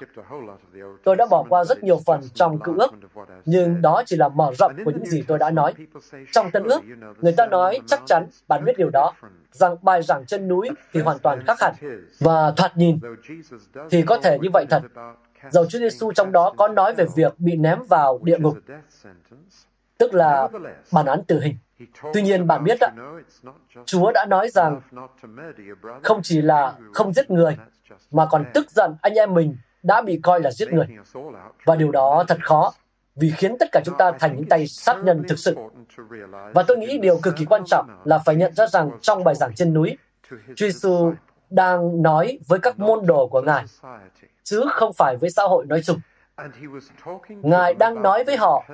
B: Tôi đã bỏ qua rất nhiều phần trong cựu ước, nhưng đó chỉ là mở rộng của những gì tôi đã nói. Trong Tân ước, người ta nói chắc chắn bạn biết điều đó, rằng bài giảng chân núi thì hoàn toàn khác hẳn. Và thoạt nhìn thì có thể như vậy thật. Dầu Chúa Giêsu trong đó có nói về việc bị ném vào địa ngục, tức là bản án tử hình. Tuy nhiên bạn biết đó, Chúa đã nói rằng không chỉ là không giết người, mà còn tức giận anh em mình đã bị coi là giết người. Và điều đó thật khó. vì khiến tất cả chúng ta thành những tay sát nhân thực sự. Và tôi nghĩ điều cực kỳ quan trọng là phải nhận ra rằng trong bài giảng trên núi, Chúa Giêsu đang nói với các môn đồ của Ngài, chứ không phải với xã hội nói chung. Ngài đang nói với họ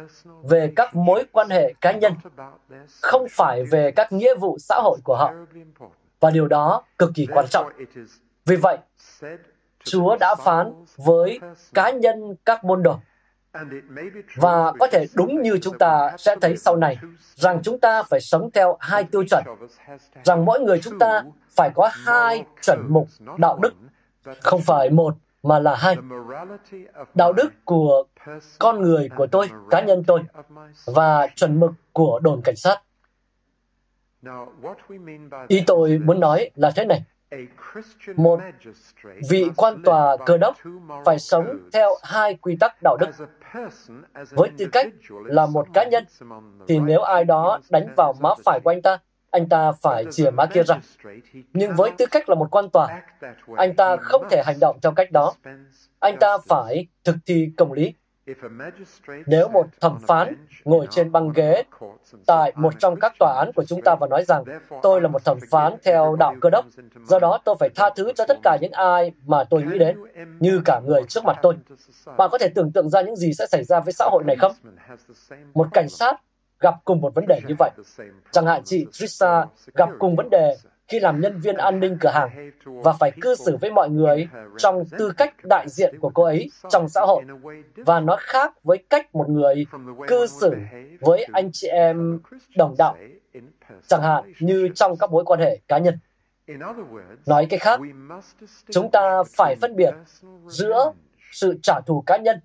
B: về các mối quan hệ cá nhân, không phải về các nghĩa vụ xã hội của họ. Và điều đó cực kỳ quan trọng. Vì vậy, Chúa đã phán với cá nhân các môn đồ. Và có thể đúng như chúng ta sẽ thấy sau này, rằng chúng ta phải sống theo hai tiêu chuẩn, rằng mỗi người chúng ta phải có hai chuẩn mục đạo đức, không phải một mà là hai. Đạo đức của con người của tôi, cá nhân tôi, và chuẩn mực của đồn cảnh sát. Ý tôi muốn nói là thế này. Một vị quan tòa cơ đốc phải sống theo hai quy tắc đạo đức. Với tư cách là một cá nhân, thì nếu ai đó đánh vào má phải của anh ta, anh ta phải chìa má kia ra. Nhưng với tư cách là một quan tòa, anh ta không thể hành động theo cách đó. Anh ta phải thực thi công lý. Nếu một thẩm phán ngồi trên băng ghế tại một trong các tòa án của chúng ta và nói rằng tôi là một thẩm phán theo đạo cơ đốc, do đó tôi phải tha thứ cho tất cả những ai mà tôi nghĩ đến, như cả người trước mặt tôi. Bạn có thể tưởng tượng ra những gì sẽ xảy ra với xã hội này không? Một cảnh sát gặp cùng một vấn đề như vậy. Chẳng hạn chị Trisha gặp cùng vấn đề khi làm nhân viên an ninh cửa hàng và phải cư xử với mọi người trong tư cách đại diện của cô ấy trong xã hội và nó khác với cách một người cư xử với anh chị em đồng đạo, chẳng hạn như trong các mối quan hệ cá nhân nói cách khác, chúng ta phải phân biệt giữa sự trả thù cá nhân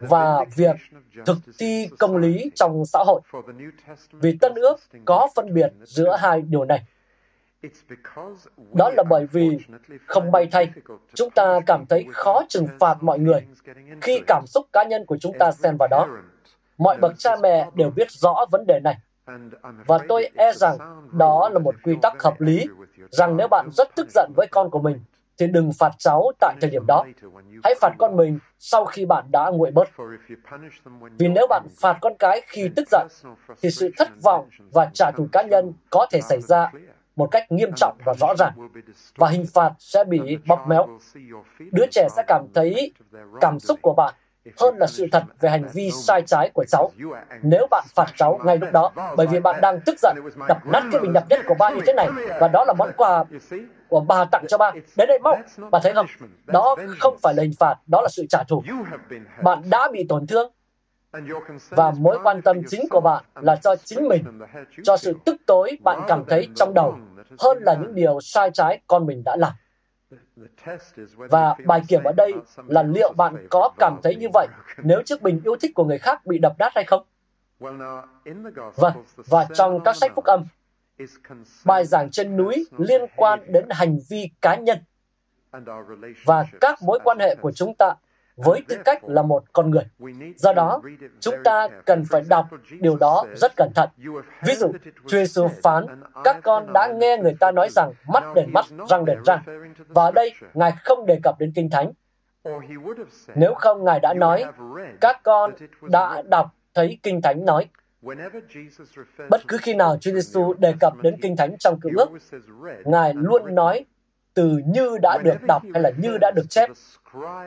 B: và việc thực thi công lý trong xã hội vì tân ước có phân biệt giữa hai điều này đó là bởi vì, không may thay, chúng ta cảm thấy khó trừng phạt mọi người khi cảm xúc cá nhân của chúng ta xen vào đó. Mọi bậc cha mẹ đều biết rõ vấn đề này. Và tôi e rằng đó là một quy tắc hợp lý, rằng nếu bạn rất tức giận với con của mình, thì đừng phạt cháu tại thời điểm đó. Hãy phạt con mình sau khi bạn đã nguội bớt. Vì nếu bạn phạt con cái khi tức giận, thì sự thất vọng và trả thù cá nhân có thể xảy ra một cách nghiêm trọng và rõ ràng và hình phạt sẽ bị bóp méo. Đứa trẻ sẽ cảm thấy cảm xúc của bạn hơn là sự thật về hành vi sai trái của cháu. Nếu bạn phạt cháu ngay lúc đó, bởi vì bạn đang tức giận, đập nát cái bình đập nhất của ba như thế này, và đó là món quà của bà tặng cho ba. Đến đây mau, bà thấy không? Đó không phải là hình phạt, đó là sự trả thù. Bạn đã bị tổn thương, và mối quan tâm chính của bạn là cho chính mình, cho sự tức tối bạn cảm thấy trong đầu, hơn là những điều sai trái con mình đã làm. Và bài kiểm ở đây là liệu bạn có cảm thấy như vậy nếu chiếc bình yêu thích của người khác bị đập nát hay không? Vâng, và trong các sách phúc âm, bài giảng trên núi liên quan đến hành vi cá nhân và các mối quan hệ của chúng ta với tư cách là một con người. Do đó, chúng ta cần phải đọc điều đó rất cẩn thận. Ví dụ, Chúa Giêsu phán, các con đã nghe người ta nói rằng mắt đền mắt, răng đền răng. Và ở đây, Ngài không đề cập đến Kinh Thánh. Nếu không, Ngài đã nói, các con đã đọc thấy Kinh Thánh nói. Bất cứ khi nào Chúa Giêsu đề cập đến Kinh Thánh trong cựu ước, Ngài luôn nói từ như đã được đọc hay là như đã được chép.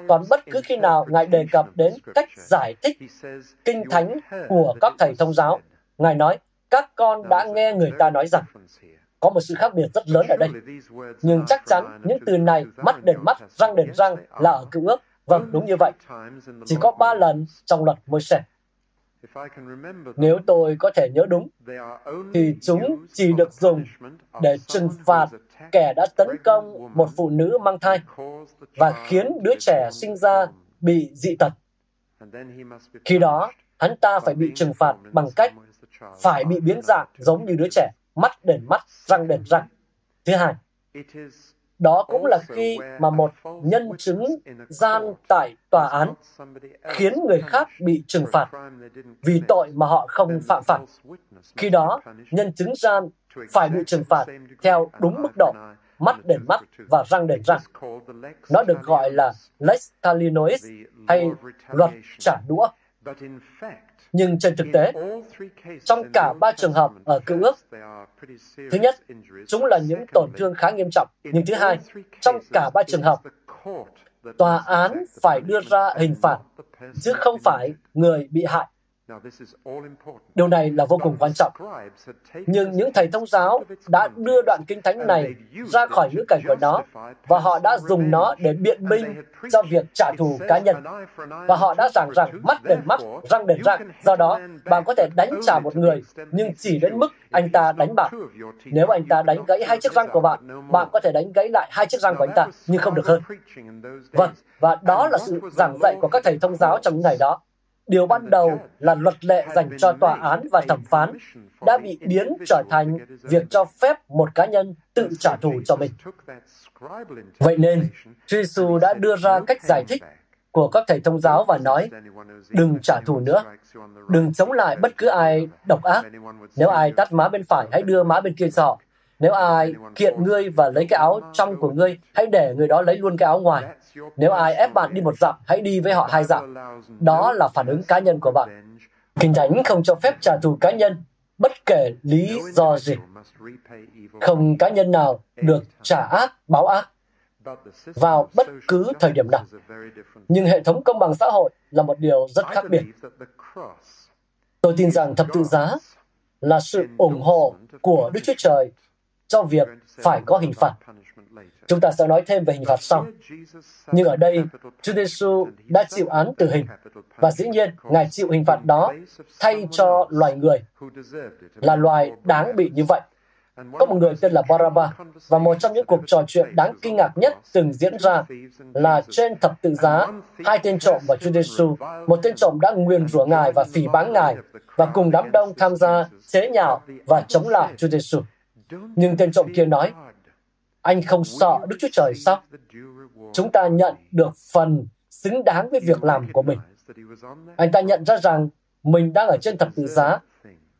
B: Còn bất cứ khi nào Ngài đề cập đến cách giải thích kinh thánh của các thầy thông giáo, Ngài nói, các con đã nghe người ta nói rằng, có một sự khác biệt rất lớn ở đây. Nhưng chắc chắn những từ này, mắt đền mắt, răng đền răng là ở cựu ước. Vâng, đúng như vậy. Chỉ có ba lần trong luật môi xe. Nếu tôi có thể nhớ đúng, thì chúng chỉ được dùng để trừng phạt kẻ đã tấn công một phụ nữ mang thai và khiến đứa trẻ sinh ra bị dị tật. Khi đó, hắn ta phải bị trừng phạt bằng cách phải bị biến dạng giống như đứa trẻ, mắt đền mắt, răng đền răng. Thứ hai, đó cũng là khi mà một nhân chứng gian tại tòa án khiến người khác bị trừng phạt vì tội mà họ không phạm phải. Khi đó, nhân chứng gian phải bị trừng phạt theo đúng mức độ, mắt đền mắt và răng đền răng. Nó được gọi là lex talionis hay luật trả đũa. Nhưng trên thực tế, trong cả ba trường hợp ở cựu ước, thứ nhất, chúng là những tổn thương khá nghiêm trọng. Nhưng thứ hai, trong cả ba trường hợp, tòa án phải đưa ra hình phạt, chứ không phải người bị hại. Điều này là vô cùng quan trọng. Nhưng những thầy thông giáo đã đưa đoạn kinh thánh này ra khỏi ngữ cảnh của nó và họ đã dùng nó để biện minh cho việc trả thù cá nhân. Và họ đã giảng rằng mắt đền mắt, răng đền răng. Do đó, bạn có thể đánh trả một người, nhưng chỉ đến mức anh ta đánh bạn. Nếu anh ta đánh gãy hai chiếc răng của bạn, bạn có thể đánh gãy lại hai chiếc răng của anh ta, nhưng không được hơn. Vâng, và đó là sự giảng dạy của các thầy thông giáo trong những ngày đó điều ban đầu là luật lệ dành cho tòa án và thẩm phán đã bị biến trở thành việc cho phép một cá nhân tự trả thù cho mình. Vậy nên, Chúa Giêsu đã đưa ra cách giải thích của các thầy thông giáo và nói, đừng trả thù nữa, đừng chống lại bất cứ ai độc ác. Nếu ai tắt má bên phải, hãy đưa má bên kia cho họ. Nếu ai kiện ngươi và lấy cái áo trong của ngươi, hãy để người đó lấy luôn cái áo ngoài. Nếu ai ép bạn đi một dặm, hãy đi với họ hai dặm. Đó là phản ứng cá nhân của bạn. Kinh Thánh không cho phép trả thù cá nhân, bất kể lý do gì. Không cá nhân nào được trả ác, báo ác vào bất cứ thời điểm nào. Nhưng hệ thống công bằng xã hội là một điều rất khác biệt. Tôi tin rằng thập tự giá là sự ủng hộ của Đức Chúa Trời cho việc phải có hình phạt. Chúng ta sẽ nói thêm về hình phạt sau. Nhưng ở đây, Chúa Giêsu đã chịu án tử hình và dĩ nhiên Ngài chịu hình phạt đó thay cho loài người là loài đáng bị như vậy. Có một người tên là Baraba và một trong những cuộc trò chuyện đáng kinh ngạc nhất từng diễn ra là trên thập tự giá, hai tên trộm và Chúa Giêsu, một tên trộm đã nguyền rủa Ngài và phỉ báng Ngài và cùng đám đông tham gia chế nhạo và chống lại Chúa Giêsu. Nhưng tên trộm kia nói, anh không sợ Đức Chúa Trời sao? Chúng ta nhận được phần xứng đáng với việc làm của mình. Anh ta nhận ra rằng mình đang ở trên thập tự giá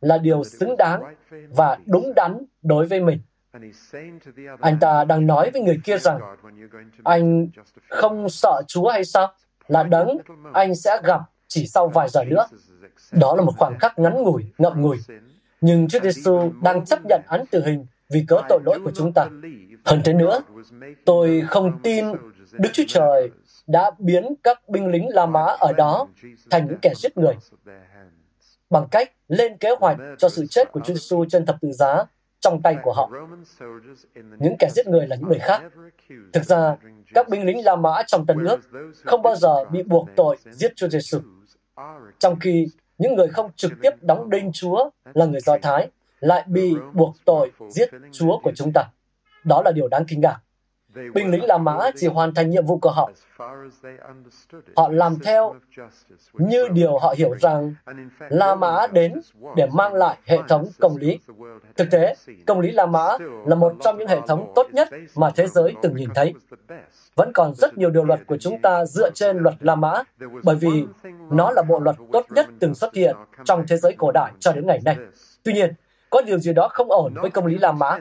B: là điều xứng đáng và đúng đắn đối với mình. Anh ta đang nói với người kia rằng anh không sợ Chúa hay sao? Là đấng anh sẽ gặp chỉ sau vài giờ nữa. Đó là một khoảng khắc ngắn ngủi, ngậm ngùi. Nhưng Chúa Giêsu đang chấp nhận án tử hình vì cớ tội lỗi của chúng ta. Hơn thế nữa, tôi không tin Đức Chúa Trời đã biến các binh lính La Mã ở đó thành những kẻ giết người bằng cách lên kế hoạch cho sự chết của Chúa Giêsu trên thập tự giá trong tay của họ. Những kẻ giết người là những người khác. Thực ra, các binh lính La Mã trong Tân ước không bao giờ bị buộc tội giết Chúa Giêsu. Trong khi những người không trực tiếp đóng đinh Chúa là người Do Thái, lại bị buộc tội giết Chúa của chúng ta. Đó là điều đáng kinh ngạc. Binh lính La Mã chỉ hoàn thành nhiệm vụ của họ. Họ làm theo như điều họ hiểu rằng La Mã đến để mang lại hệ thống công lý. Thực tế, công lý La Mã là một trong những hệ thống tốt nhất mà thế giới từng nhìn thấy. Vẫn còn rất nhiều điều luật của chúng ta dựa trên luật La Mã, bởi vì nó là bộ luật tốt nhất từng xuất hiện trong thế giới cổ đại cho đến ngày nay. Tuy nhiên, có điều gì đó không ổn với công lý La Mã.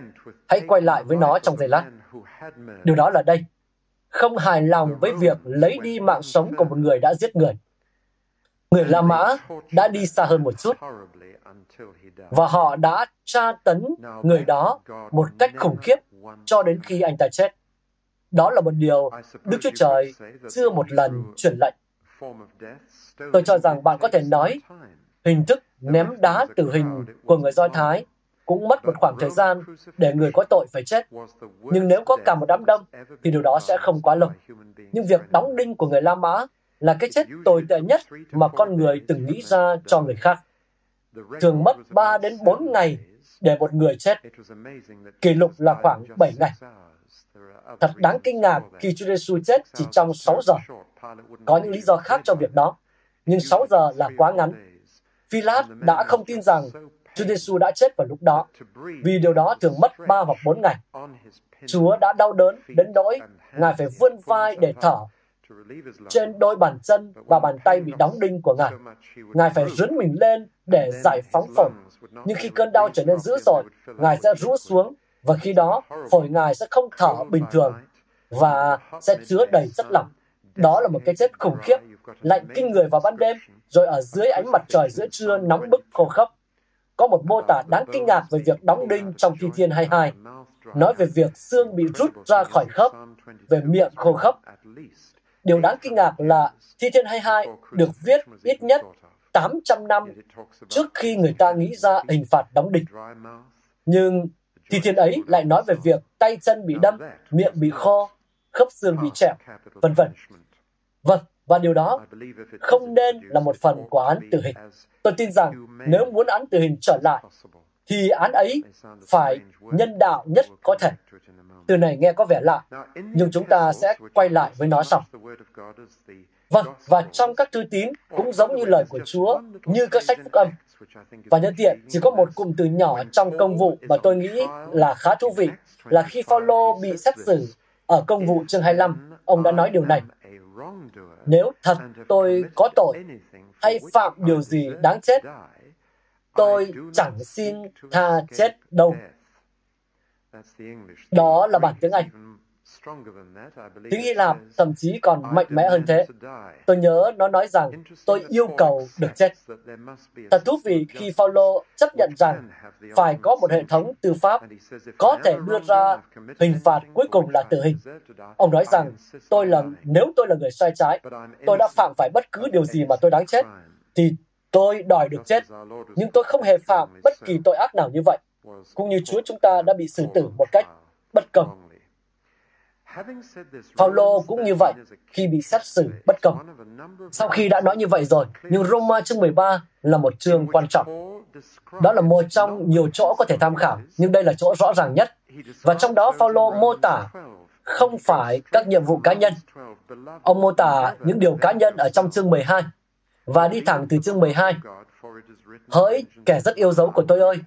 B: Hãy quay lại với nó trong giây lát. Điều đó là đây. Không hài lòng với việc lấy đi mạng sống của một người đã giết người. Người La Mã đã đi xa hơn một chút và họ đã tra tấn người đó một cách khủng khiếp cho đến khi anh ta chết. Đó là một điều Đức Chúa Trời chưa một lần truyền lệnh. Tôi cho rằng bạn có thể nói hình thức ném đá tử hình của người Do Thái cũng mất một khoảng thời gian để người có tội phải chết. Nhưng nếu có cả một đám đông, thì điều đó sẽ không quá lâu. Nhưng việc đóng đinh của người La Mã là cái chết tồi tệ nhất mà con người từng nghĩ ra cho người khác. Thường mất 3 đến 4 ngày để một người chết. Kỷ lục là khoảng 7 ngày. Thật đáng kinh ngạc khi Chúa Giêsu chết chỉ trong 6 giờ. Có những lý do khác cho việc đó, nhưng 6 giờ là quá ngắn Philip đã không tin rằng Chúa Giêsu đã chết vào lúc đó, vì điều đó thường mất 3 hoặc 4 ngày. Chúa đã đau đớn đến nỗi Ngài phải vươn vai để thở trên đôi bàn chân và bàn tay bị đóng đinh của Ngài. Ngài phải rướn mình lên để giải phóng phổi. Nhưng khi cơn đau trở nên dữ dội, Ngài sẽ rũ xuống và khi đó phổi Ngài sẽ không thở bình thường và sẽ chứa đầy chất lỏng. Đó là một cái chết khủng khiếp lạnh kinh người vào ban đêm, rồi ở dưới ánh mặt trời giữa trưa nóng bức khô khốc. Có một mô tả đáng kinh ngạc về việc đóng đinh trong Thi Thiên 22, nói về việc xương bị rút ra khỏi khớp, về miệng khô khớp Điều đáng kinh ngạc là Thi Thiên 22 được viết ít nhất 800 năm trước khi người ta nghĩ ra hình phạt đóng đinh. Nhưng Thi Thiên ấy lại nói về việc tay chân bị đâm, miệng bị khô, khớp xương bị chẹp, vân vân. Vâng, và điều đó không nên là một phần của án tử hình. Tôi tin rằng nếu muốn án tử hình trở lại, thì án ấy phải nhân đạo nhất có thể. Từ này nghe có vẻ lạ, nhưng chúng ta sẽ quay lại với nó sau. Vâng, và trong các thư tín cũng giống như lời của Chúa, như các sách phúc âm. Và nhân tiện, chỉ có một cụm từ nhỏ trong công vụ mà tôi nghĩ là khá thú vị, là khi Phaolô bị xét xử ở công vụ chương 25, ông đã nói điều này. Nếu thật tôi có tội hay phạm điều gì đáng chết, tôi chẳng xin tha chết đâu. Đó là bản tiếng Anh. Tiếng Hy Lạp thậm chí còn mạnh mẽ hơn thế. Tôi nhớ nó nói rằng tôi yêu cầu được chết. Thật thú vị khi Phaolô chấp nhận rằng phải có một hệ thống tư pháp có thể đưa ra hình phạt cuối cùng là tử hình. Ông nói rằng tôi là nếu tôi là người sai trái, tôi đã phạm phải bất cứ điều gì mà tôi đáng chết, thì tôi đòi được chết. Nhưng tôi không hề phạm bất kỳ tội ác nào như vậy. Cũng như Chúa chúng ta đã bị xử tử một cách bất công Phaolô cũng như vậy khi bị xét xử bất công. Sau khi đã nói như vậy rồi, nhưng Roma chương 13 là một chương quan trọng. Đó là một trong nhiều chỗ có thể tham khảo, nhưng đây là chỗ rõ ràng nhất. Và trong đó Phaolô mô tả không phải các nhiệm vụ cá nhân. Ông mô tả những điều cá nhân ở trong chương 12 và đi thẳng từ chương 12. Hỡi kẻ rất yêu dấu của tôi ơi,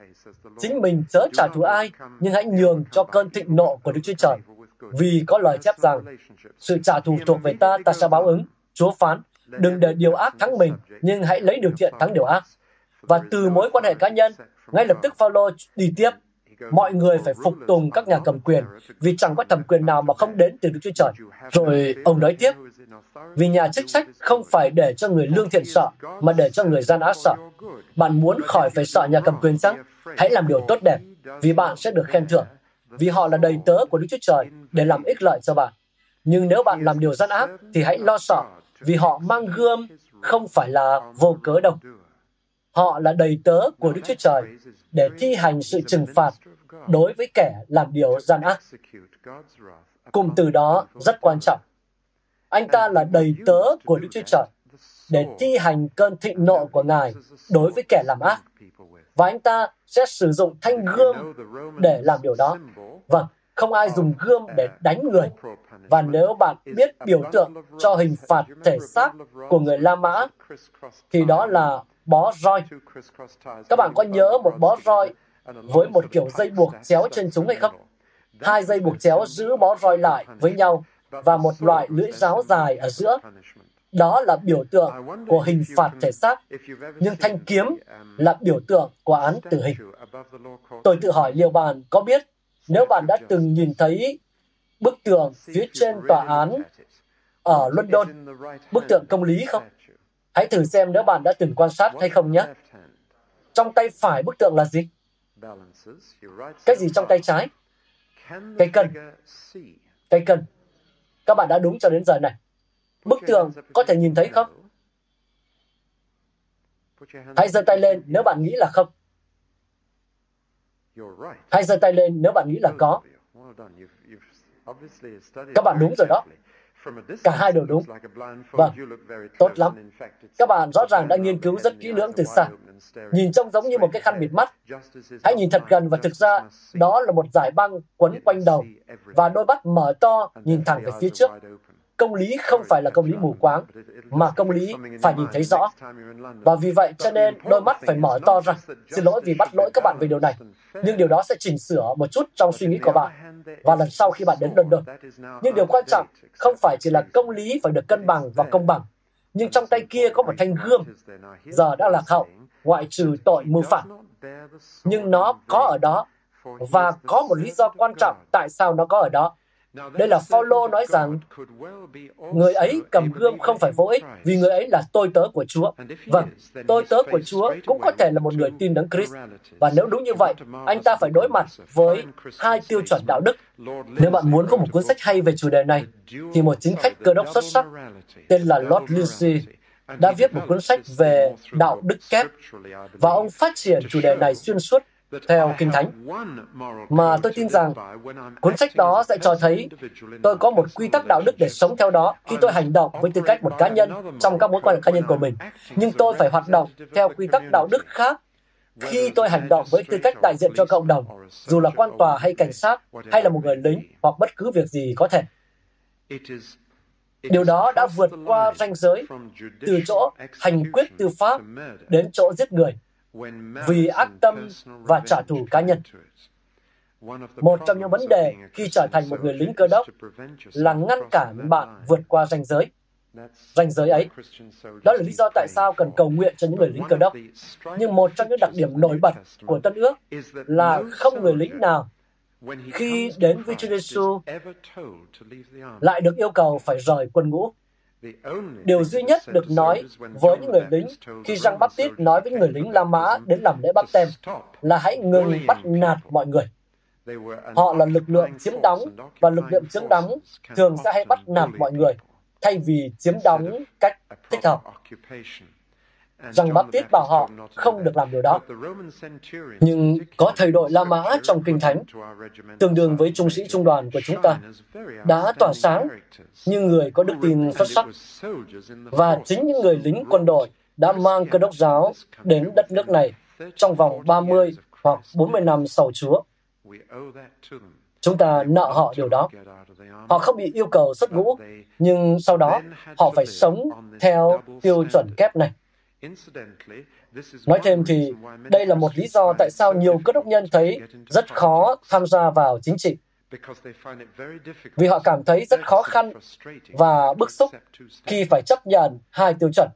B: chính mình chớ trả thù ai, nhưng hãy nhường cho cơn thịnh nộ của Đức Chúa Trời vì có lời chép rằng, sự trả thù thuộc về ta, ta sẽ báo ứng. Chúa phán, đừng để điều ác thắng mình, nhưng hãy lấy điều thiện thắng điều ác. Và từ mối quan hệ cá nhân, ngay lập tức Phaolô đi tiếp, mọi người phải phục tùng các nhà cầm quyền, vì chẳng có thẩm quyền nào mà không đến từ Đức Chúa Trời. Rồi ông nói tiếp, vì nhà chức trách không phải để cho người lương thiện sợ, mà để cho người gian ác sợ. Bạn muốn khỏi phải sợ nhà cầm quyền chăng? Hãy làm điều tốt đẹp, vì bạn sẽ được khen thưởng vì họ là đầy tớ của Đức Chúa Trời để làm ích lợi cho bạn. Nhưng nếu bạn làm điều gian ác, thì hãy lo sợ, vì họ mang gươm không phải là vô cớ đâu. Họ là đầy tớ của Đức Chúa Trời để thi hành sự trừng phạt đối với kẻ làm điều gian ác. Cụm từ đó rất quan trọng. Anh ta là đầy tớ của Đức Chúa Trời để thi hành cơn thịnh nộ của Ngài đối với kẻ làm ác và anh ta sẽ sử dụng thanh gươm để làm điều đó. Vâng, không ai dùng gươm để đánh người. Và nếu bạn biết biểu tượng cho hình phạt thể xác của người La Mã, thì đó là bó roi. Các bạn có nhớ một bó roi với một kiểu dây buộc chéo trên chúng hay không? Hai dây buộc chéo giữ bó roi lại với nhau và một loại lưỡi giáo dài ở giữa đó là biểu tượng của hình phạt thể xác, nhưng thanh kiếm là biểu tượng của án tử hình. Tôi tự hỏi liệu bạn có biết nếu bạn đã từng nhìn thấy bức tượng phía trên tòa án ở London, bức tượng công lý không? Hãy thử xem nếu bạn đã từng quan sát hay không nhé. Trong tay phải bức tượng là gì? Cái gì trong tay trái? Cây cân. Cây cân. Các bạn đã đúng cho đến giờ này. Bức tường có thể nhìn thấy không? Hãy giơ tay lên nếu bạn nghĩ là không. Hãy giơ tay lên nếu bạn nghĩ là có. Các bạn đúng rồi đó. Cả hai đều đúng. Vâng, tốt lắm. Các bạn rõ ràng đã nghiên cứu rất kỹ lưỡng từ xa. Nhìn trông giống như một cái khăn bịt mắt. Hãy nhìn thật gần và thực ra đó là một giải băng quấn quanh đầu và đôi mắt mở to nhìn thẳng về phía trước công lý không phải là công lý mù quáng, mà công lý phải nhìn thấy rõ. Và vì vậy cho nên đôi mắt phải mở to ra. Xin lỗi vì bắt lỗi các bạn về điều này. Nhưng điều đó sẽ chỉnh sửa một chút trong suy nghĩ của bạn và lần sau khi bạn đến London. Nhưng điều quan trọng không phải chỉ là công lý phải được cân bằng và công bằng, nhưng trong tay kia có một thanh gươm. Giờ đã lạc hậu, ngoại trừ tội mưu phản Nhưng nó có ở đó và có một lý do quan trọng tại sao nó có ở đó đây là Phaolô nói rằng người ấy cầm gươm không phải vô ích vì người ấy là tôi tớ của Chúa. Vâng, tôi tớ của Chúa cũng có thể là một người tin đấng Christ. Và nếu đúng như vậy, anh ta phải đối mặt với hai tiêu chuẩn đạo đức. Nếu bạn muốn có một cuốn sách hay về chủ đề này, thì một chính khách cơ đốc xuất sắc tên là Lord Lindsay đã viết một cuốn sách về đạo đức kép và ông phát triển chủ đề này xuyên suốt theo Kinh Thánh. Mà tôi tin rằng cuốn sách đó sẽ cho thấy tôi có một quy tắc đạo đức để sống theo đó khi tôi hành động với tư cách một cá nhân trong các mối quan hệ cá nhân của mình. Nhưng tôi phải hoạt động theo quy tắc đạo đức khác khi tôi hành động với tư cách đại diện cho cộng đồng, dù là quan tòa hay cảnh sát, hay là một người lính, hoặc bất cứ việc gì có thể. Điều đó đã vượt qua ranh giới từ chỗ hành quyết tư pháp đến chỗ giết người vì ác tâm và trả thù cá nhân. Một trong những vấn đề khi trở thành một người lính cơ đốc là ngăn cản bạn vượt qua ranh giới. Ranh giới ấy. Đó là lý do tại sao cần cầu nguyện cho những người lính cơ đốc. Nhưng một trong những đặc điểm nổi bật của Tân ước là không người lính nào khi đến với Chúa Giêsu lại được yêu cầu phải rời quân ngũ. Điều duy nhất được nói với những người lính khi Giăng Baptiste nói với người lính La Mã đến làm lễ bắt tem là hãy ngừng bắt nạt mọi người. Họ là lực lượng chiếm đóng và lực lượng chiếm đóng thường sẽ hay bắt nạt mọi người thay vì chiếm đóng cách thích hợp rằng Baptist bảo họ không được làm điều đó. Nhưng có thầy đội La Mã trong Kinh Thánh, tương đương với trung sĩ trung đoàn của chúng ta, đã tỏa sáng như người có đức tin xuất sắc. Và chính những người lính quân đội đã mang cơ đốc giáo đến đất nước này trong vòng 30 hoặc 40 năm sau Chúa. Chúng ta nợ họ điều đó. Họ không bị yêu cầu xuất ngũ, nhưng sau đó họ phải sống theo tiêu chuẩn kép này. Nói thêm thì đây là một lý do tại sao nhiều cơ đốc nhân thấy rất khó tham gia vào chính trị. Vì họ cảm thấy rất khó khăn và bức xúc khi phải chấp nhận hai tiêu chuẩn.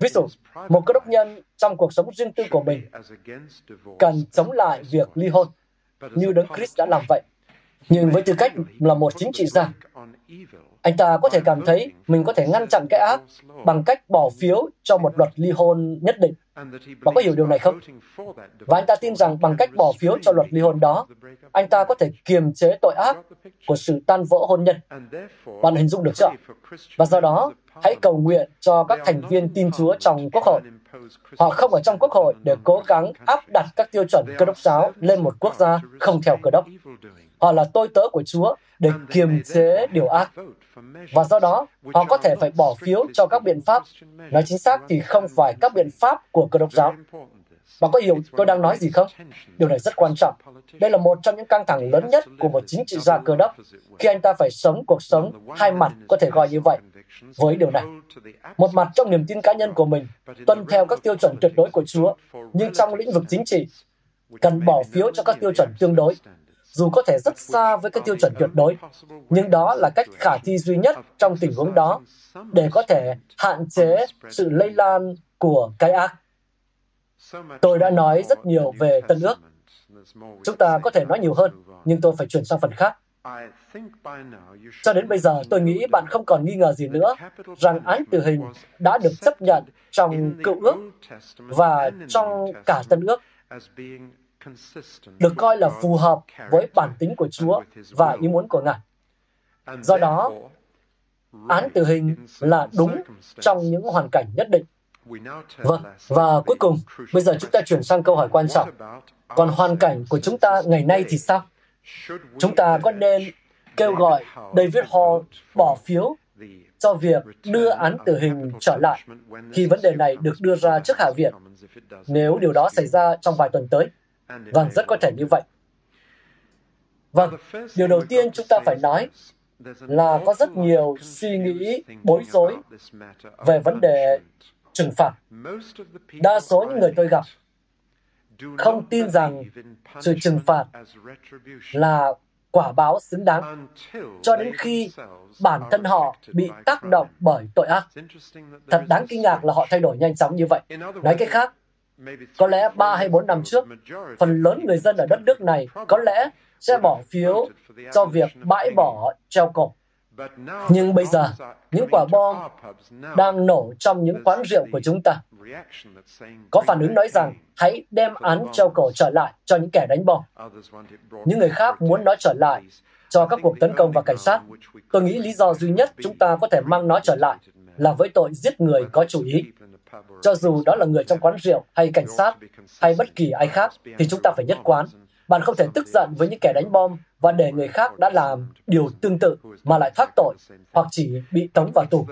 B: Ví dụ, một cơ đốc nhân trong cuộc sống riêng tư của mình cần chống lại việc ly hôn, như Đấng Christ đã làm vậy. Nhưng với tư cách là một chính trị gia, anh ta có thể cảm thấy mình có thể ngăn chặn cái ác bằng cách bỏ phiếu cho một luật ly hôn nhất định. Bạn có hiểu điều này không? Và anh ta tin rằng bằng cách bỏ phiếu cho luật ly hôn đó, anh ta có thể kiềm chế tội ác của sự tan vỡ hôn nhân. Bạn hình dung được chưa? Và do đó, hãy cầu nguyện cho các thành viên tin Chúa trong Quốc hội. Họ không ở trong Quốc hội để cố gắng áp đặt các tiêu chuẩn cơ đốc giáo lên một quốc gia không theo cơ đốc. Họ là tôi tớ của Chúa để kiềm chế điều ác. Và do đó, họ có thể phải bỏ phiếu cho các biện pháp. Nói chính xác thì không phải các biện pháp của cơ đốc giáo. Bạn có hiểu tôi đang nói gì không? Điều này rất quan trọng. Đây là một trong những căng thẳng lớn nhất của một chính trị gia cơ đốc, khi anh ta phải sống cuộc sống hai mặt, có thể gọi như vậy, với điều này. Một mặt trong niềm tin cá nhân của mình, tuân theo các tiêu chuẩn tuyệt đối của Chúa, nhưng trong lĩnh vực chính trị, cần bỏ phiếu cho các tiêu chuẩn tương đối, dù có thể rất xa với các tiêu chuẩn tuyệt đối, nhưng đó là cách khả thi duy nhất trong tình huống đó để có thể hạn chế sự lây lan của cái ác. Tôi đã nói rất nhiều về Tân ước. Chúng ta có thể nói nhiều hơn, nhưng tôi phải chuyển sang phần khác. Cho đến bây giờ, tôi nghĩ bạn không còn nghi ngờ gì nữa rằng án tử hình đã được chấp nhận trong cựu ước và trong cả tân ước được coi là phù hợp với bản tính của Chúa và ý muốn của Ngài. Do đó, án tử hình là đúng trong những hoàn cảnh nhất định. Vâng, và cuối cùng, bây giờ chúng ta chuyển sang câu hỏi quan trọng. Còn hoàn cảnh của chúng ta ngày nay thì sao? Chúng ta có nên kêu gọi David Hall bỏ phiếu cho việc đưa án tử hình trở lại khi vấn đề này được đưa ra trước Hạ viện, nếu điều đó xảy ra trong vài tuần tới. Vâng, rất có thể như vậy. Vâng, điều đầu tiên chúng ta phải nói là có rất nhiều suy nghĩ bối rối về vấn đề trừng phạt. Đa số những người tôi gặp không tin rằng sự trừng phạt là quả báo xứng đáng cho đến khi bản thân họ bị tác động bởi tội ác. Thật đáng kinh ngạc là họ thay đổi nhanh chóng như vậy. Nói cách khác, có lẽ 3 hay 4 năm trước, phần lớn người dân ở đất nước này có lẽ sẽ bỏ phiếu cho việc bãi bỏ treo cổ. Nhưng bây giờ, những quả bom đang nổ trong những quán rượu của chúng ta. Có phản ứng nói rằng hãy đem án treo cổ trở lại cho những kẻ đánh bom. Những người khác muốn nó trở lại cho các cuộc tấn công vào cảnh sát. Tôi nghĩ lý do duy nhất chúng ta có thể mang nó trở lại là với tội giết người có chủ ý. Cho dù đó là người trong quán rượu hay cảnh sát hay bất kỳ ai khác thì chúng ta phải nhất quán. Bạn không thể tức giận với những kẻ đánh bom và để người khác đã làm điều tương tự mà lại thoát tội hoặc chỉ bị tống vào tù.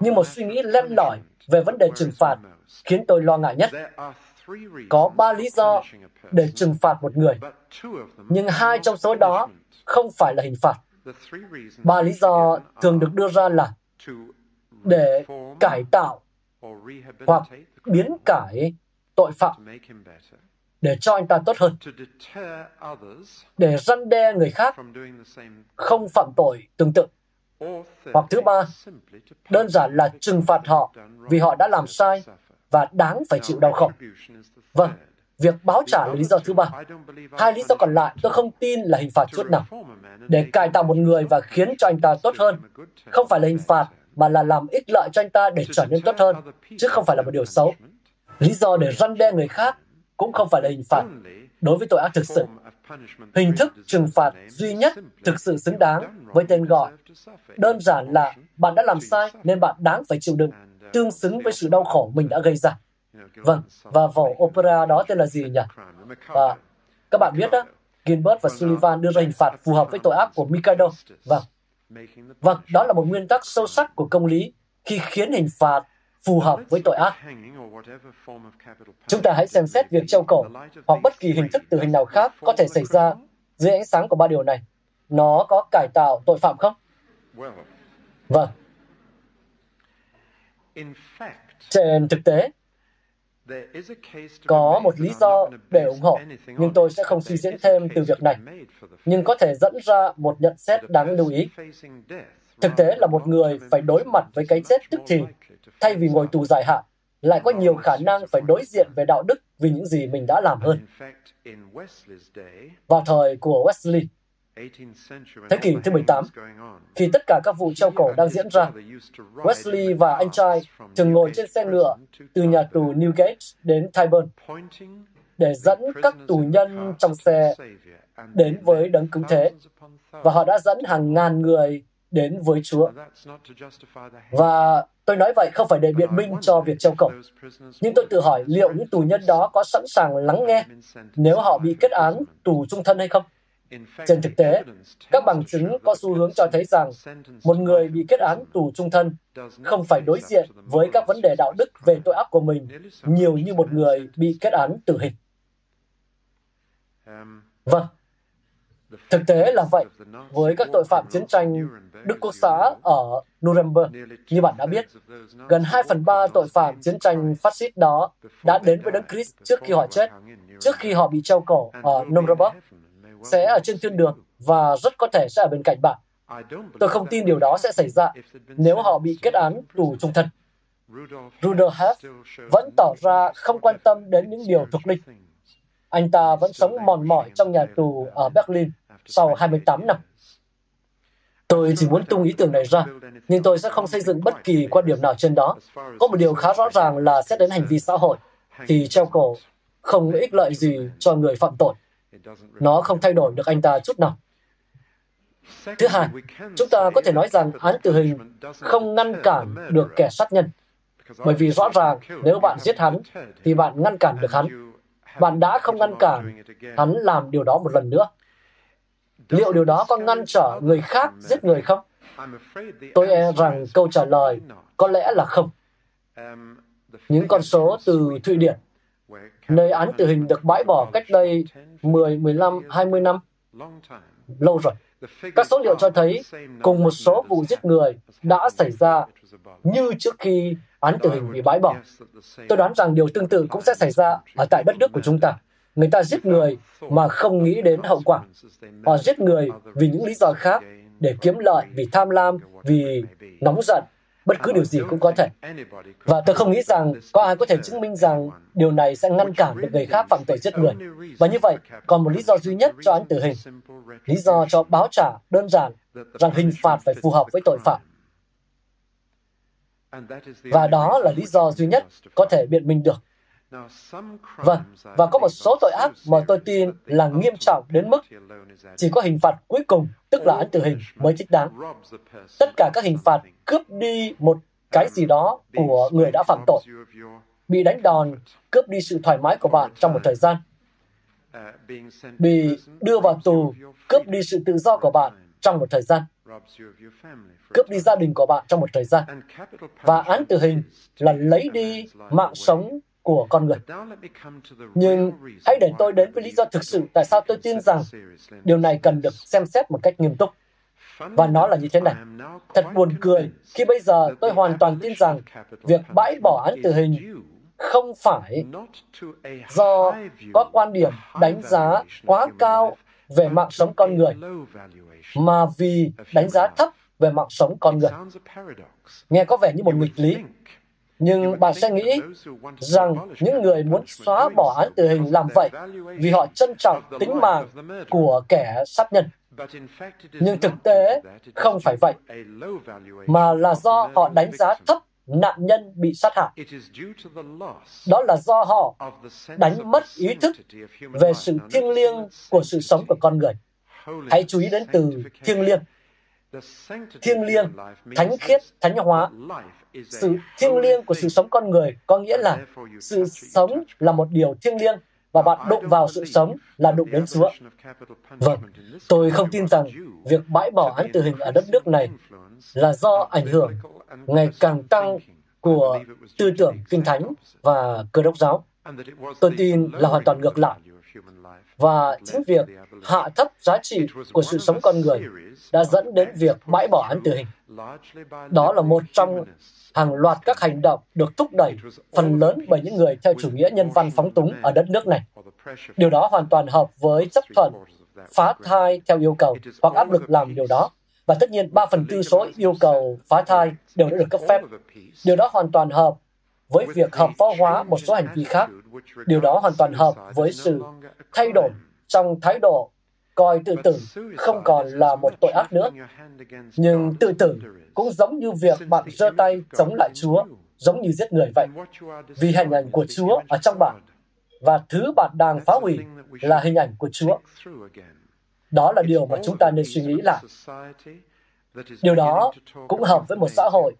B: Nhưng một suy nghĩ len lỏi về vấn đề trừng phạt khiến tôi lo ngại nhất. Có ba lý do để trừng phạt một người, nhưng hai trong số đó không phải là hình phạt. Ba lý do thường được đưa ra là để cải tạo hoặc biến cải tội phạm để cho anh ta tốt hơn, để răn đe người khác không phạm tội tương tự. Hoặc thứ ba, đơn giản là trừng phạt họ vì họ đã làm sai và đáng phải chịu đau khổ. Vâng, việc báo trả là lý do thứ ba. Hai lý do còn lại tôi không tin là hình phạt chút nào. Để cải tạo một người và khiến cho anh ta tốt hơn, không phải là hình phạt mà là làm ích lợi cho anh ta để trở nên tốt hơn, chứ không phải là một điều xấu. Lý do để răn đe người khác cũng không phải là hình phạt đối với tội ác thực sự. Hình thức trừng phạt duy nhất thực sự xứng đáng với tên gọi. Đơn giản là bạn đã làm sai nên bạn đáng phải chịu đựng, tương xứng với sự đau khổ mình đã gây ra. Vâng, và vở opera đó tên là gì nhỉ? Và các bạn biết đó, Gilbert và Sullivan đưa ra hình phạt phù hợp với tội ác của Mikado. Vâng, vâng, đó là một nguyên tắc sâu sắc của công lý khi khiến hình phạt phù hợp với tội ác. Chúng ta hãy xem xét việc treo cổ hoặc bất kỳ hình thức tử hình nào khác có thể xảy ra dưới ánh sáng của ba điều này. Nó có cải tạo tội phạm không? Vâng. Trên thực tế, có một lý do để ủng hộ, nhưng tôi sẽ không suy diễn thêm từ việc này. Nhưng có thể dẫn ra một nhận xét đáng lưu ý. Thực tế là một người phải đối mặt với cái chết tức thì, thay vì ngồi tù dài hạn, lại có nhiều khả năng phải đối diện về đạo đức vì những gì mình đã làm hơn. Vào thời của Wesley, Thế kỷ thứ 18, khi tất cả các vụ treo cổ đang diễn ra, Wesley và anh trai thường ngồi trên xe ngựa từ nhà tù Newgate đến Tyburn để dẫn các tù nhân trong xe đến với đấng cứu thế. Và họ đã dẫn hàng ngàn người đến với Chúa. Và tôi nói vậy không phải để biện minh cho việc treo cổ. Nhưng tôi tự hỏi liệu những tù nhân đó có sẵn sàng lắng nghe nếu họ bị kết án tù trung thân hay không? Trên thực tế, các bằng chứng có xu hướng cho thấy rằng một người bị kết án tù trung thân không phải đối diện với các vấn đề đạo đức về tội ác của mình nhiều như một người bị kết án tử hình. Vâng, thực tế là vậy. với các tội phạm chiến tranh Đức Quốc xã ở Nuremberg. Như bạn đã biết, gần 2 phần 3 tội phạm chiến tranh phát xít đó đã đến với Đấng Christ trước khi họ chết, trước khi họ bị treo cổ ở Nuremberg sẽ ở trên thiên đường và rất có thể sẽ ở bên cạnh bạn. Tôi không tin điều đó sẽ xảy ra nếu họ bị kết án tù trung thân. Rudolf Hess vẫn tỏ ra không quan tâm đến những điều thuộc linh. Anh ta vẫn sống mòn mỏi trong nhà tù ở Berlin sau 28 năm. Tôi chỉ muốn tung ý tưởng này ra, nhưng tôi sẽ không xây dựng bất kỳ quan điểm nào trên đó. Có một điều khá rõ ràng là xét đến hành vi xã hội, thì treo cổ không ích lợi gì cho người phạm tội. Nó không thay đổi được anh ta chút nào. Thứ hai, chúng ta có thể nói rằng án tử hình không ngăn cản được kẻ sát nhân. Bởi vì rõ ràng nếu bạn giết hắn, thì bạn ngăn cản được hắn. Bạn đã không ngăn cản hắn làm điều đó một lần nữa. Liệu điều đó có ngăn trở người khác giết người không? Tôi e rằng câu trả lời có lẽ là không. Những con số từ Thụy Điển nơi án tử hình được bãi bỏ cách đây 10, 15, 20 năm. Lâu rồi. Các số liệu cho thấy cùng một số vụ giết người đã xảy ra như trước khi án tử hình bị bãi bỏ. Tôi đoán rằng điều tương tự cũng sẽ xảy ra ở tại đất nước của chúng ta. Người ta giết người mà không nghĩ đến hậu quả. Họ giết người vì những lý do khác, để kiếm lợi, vì tham lam, vì nóng giận, bất cứ điều gì cũng có thể. Và tôi không nghĩ rằng có ai có thể chứng minh rằng điều này sẽ ngăn cản được người khác phạm tội giết người. Và như vậy, còn một lý do duy nhất cho án tử hình. Lý do cho báo trả đơn giản rằng hình phạt phải phù hợp với tội phạm. Và đó là lý do duy nhất có thể biện minh được. Vâng, và có một số tội ác mà tôi tin là nghiêm trọng đến mức chỉ có hình phạt cuối cùng, tức là án tử hình, mới thích đáng. Tất cả các hình phạt cướp đi một cái gì đó của người đã phạm tội, bị đánh đòn, cướp đi sự thoải mái của bạn trong một thời gian, bị đưa vào tù, cướp đi sự tự do của bạn trong một thời gian, cướp đi gia đình của bạn trong một thời gian. Và án tử hình là lấy đi mạng sống của con người. Nhưng hãy để tôi đến với lý do thực sự tại sao tôi tin rằng điều này cần được xem xét một cách nghiêm túc. Và nó là như thế này. Thật buồn cười khi bây giờ tôi hoàn toàn tin rằng việc bãi bỏ án tử hình không phải do có quan điểm đánh giá quá cao về mạng sống con người, mà vì đánh giá thấp về mạng sống con người. Nghe có vẻ như một nghịch lý, nhưng bạn sẽ nghĩ rằng những người muốn xóa bỏ án tử hình làm vậy vì họ trân trọng tính mạng của kẻ sát nhân. Nhưng thực tế không phải vậy, mà là do họ đánh giá thấp nạn nhân bị sát hại. Đó là do họ đánh mất ý thức về sự thiêng liêng của sự sống của con người. Hãy chú ý đến từ thiêng liêng. Thiêng liêng, thánh khiết, thánh hóa sự thiêng liêng của sự sống con người có nghĩa là sự sống là một điều thiêng liêng và bạn đụng vào sự sống là đụng đến Chúa. Vâng, tôi không tin rằng việc bãi bỏ án tử hình ở đất nước này là do ảnh hưởng ngày càng tăng của tư tưởng kinh thánh và cơ đốc giáo. Tôi tin là hoàn toàn ngược lại. Và chính việc hạ thấp giá trị của sự sống con người đã dẫn đến việc bãi bỏ án tử hình. Đó là một trong hàng loạt các hành động được thúc đẩy phần lớn bởi những người theo chủ nghĩa nhân văn phóng túng ở đất nước này. Điều đó hoàn toàn hợp với chấp thuận phá thai theo yêu cầu hoặc áp lực làm điều đó. Và tất nhiên 3 phần tư số yêu cầu phá thai đều đã được cấp phép. Điều đó hoàn toàn hợp với việc hợp pháp hóa một số hành vi khác. Điều đó hoàn toàn hợp với sự thay đổi trong thái độ coi tự tử không còn là một tội ác nữa. Nhưng tự tử cũng giống như việc bạn giơ tay chống lại Chúa, giống như giết người vậy. Vì hình ảnh của Chúa ở trong bạn, và thứ bạn đang phá hủy là hình ảnh của Chúa. Đó là điều mà chúng ta nên suy nghĩ lại. Điều đó cũng hợp với một xã hội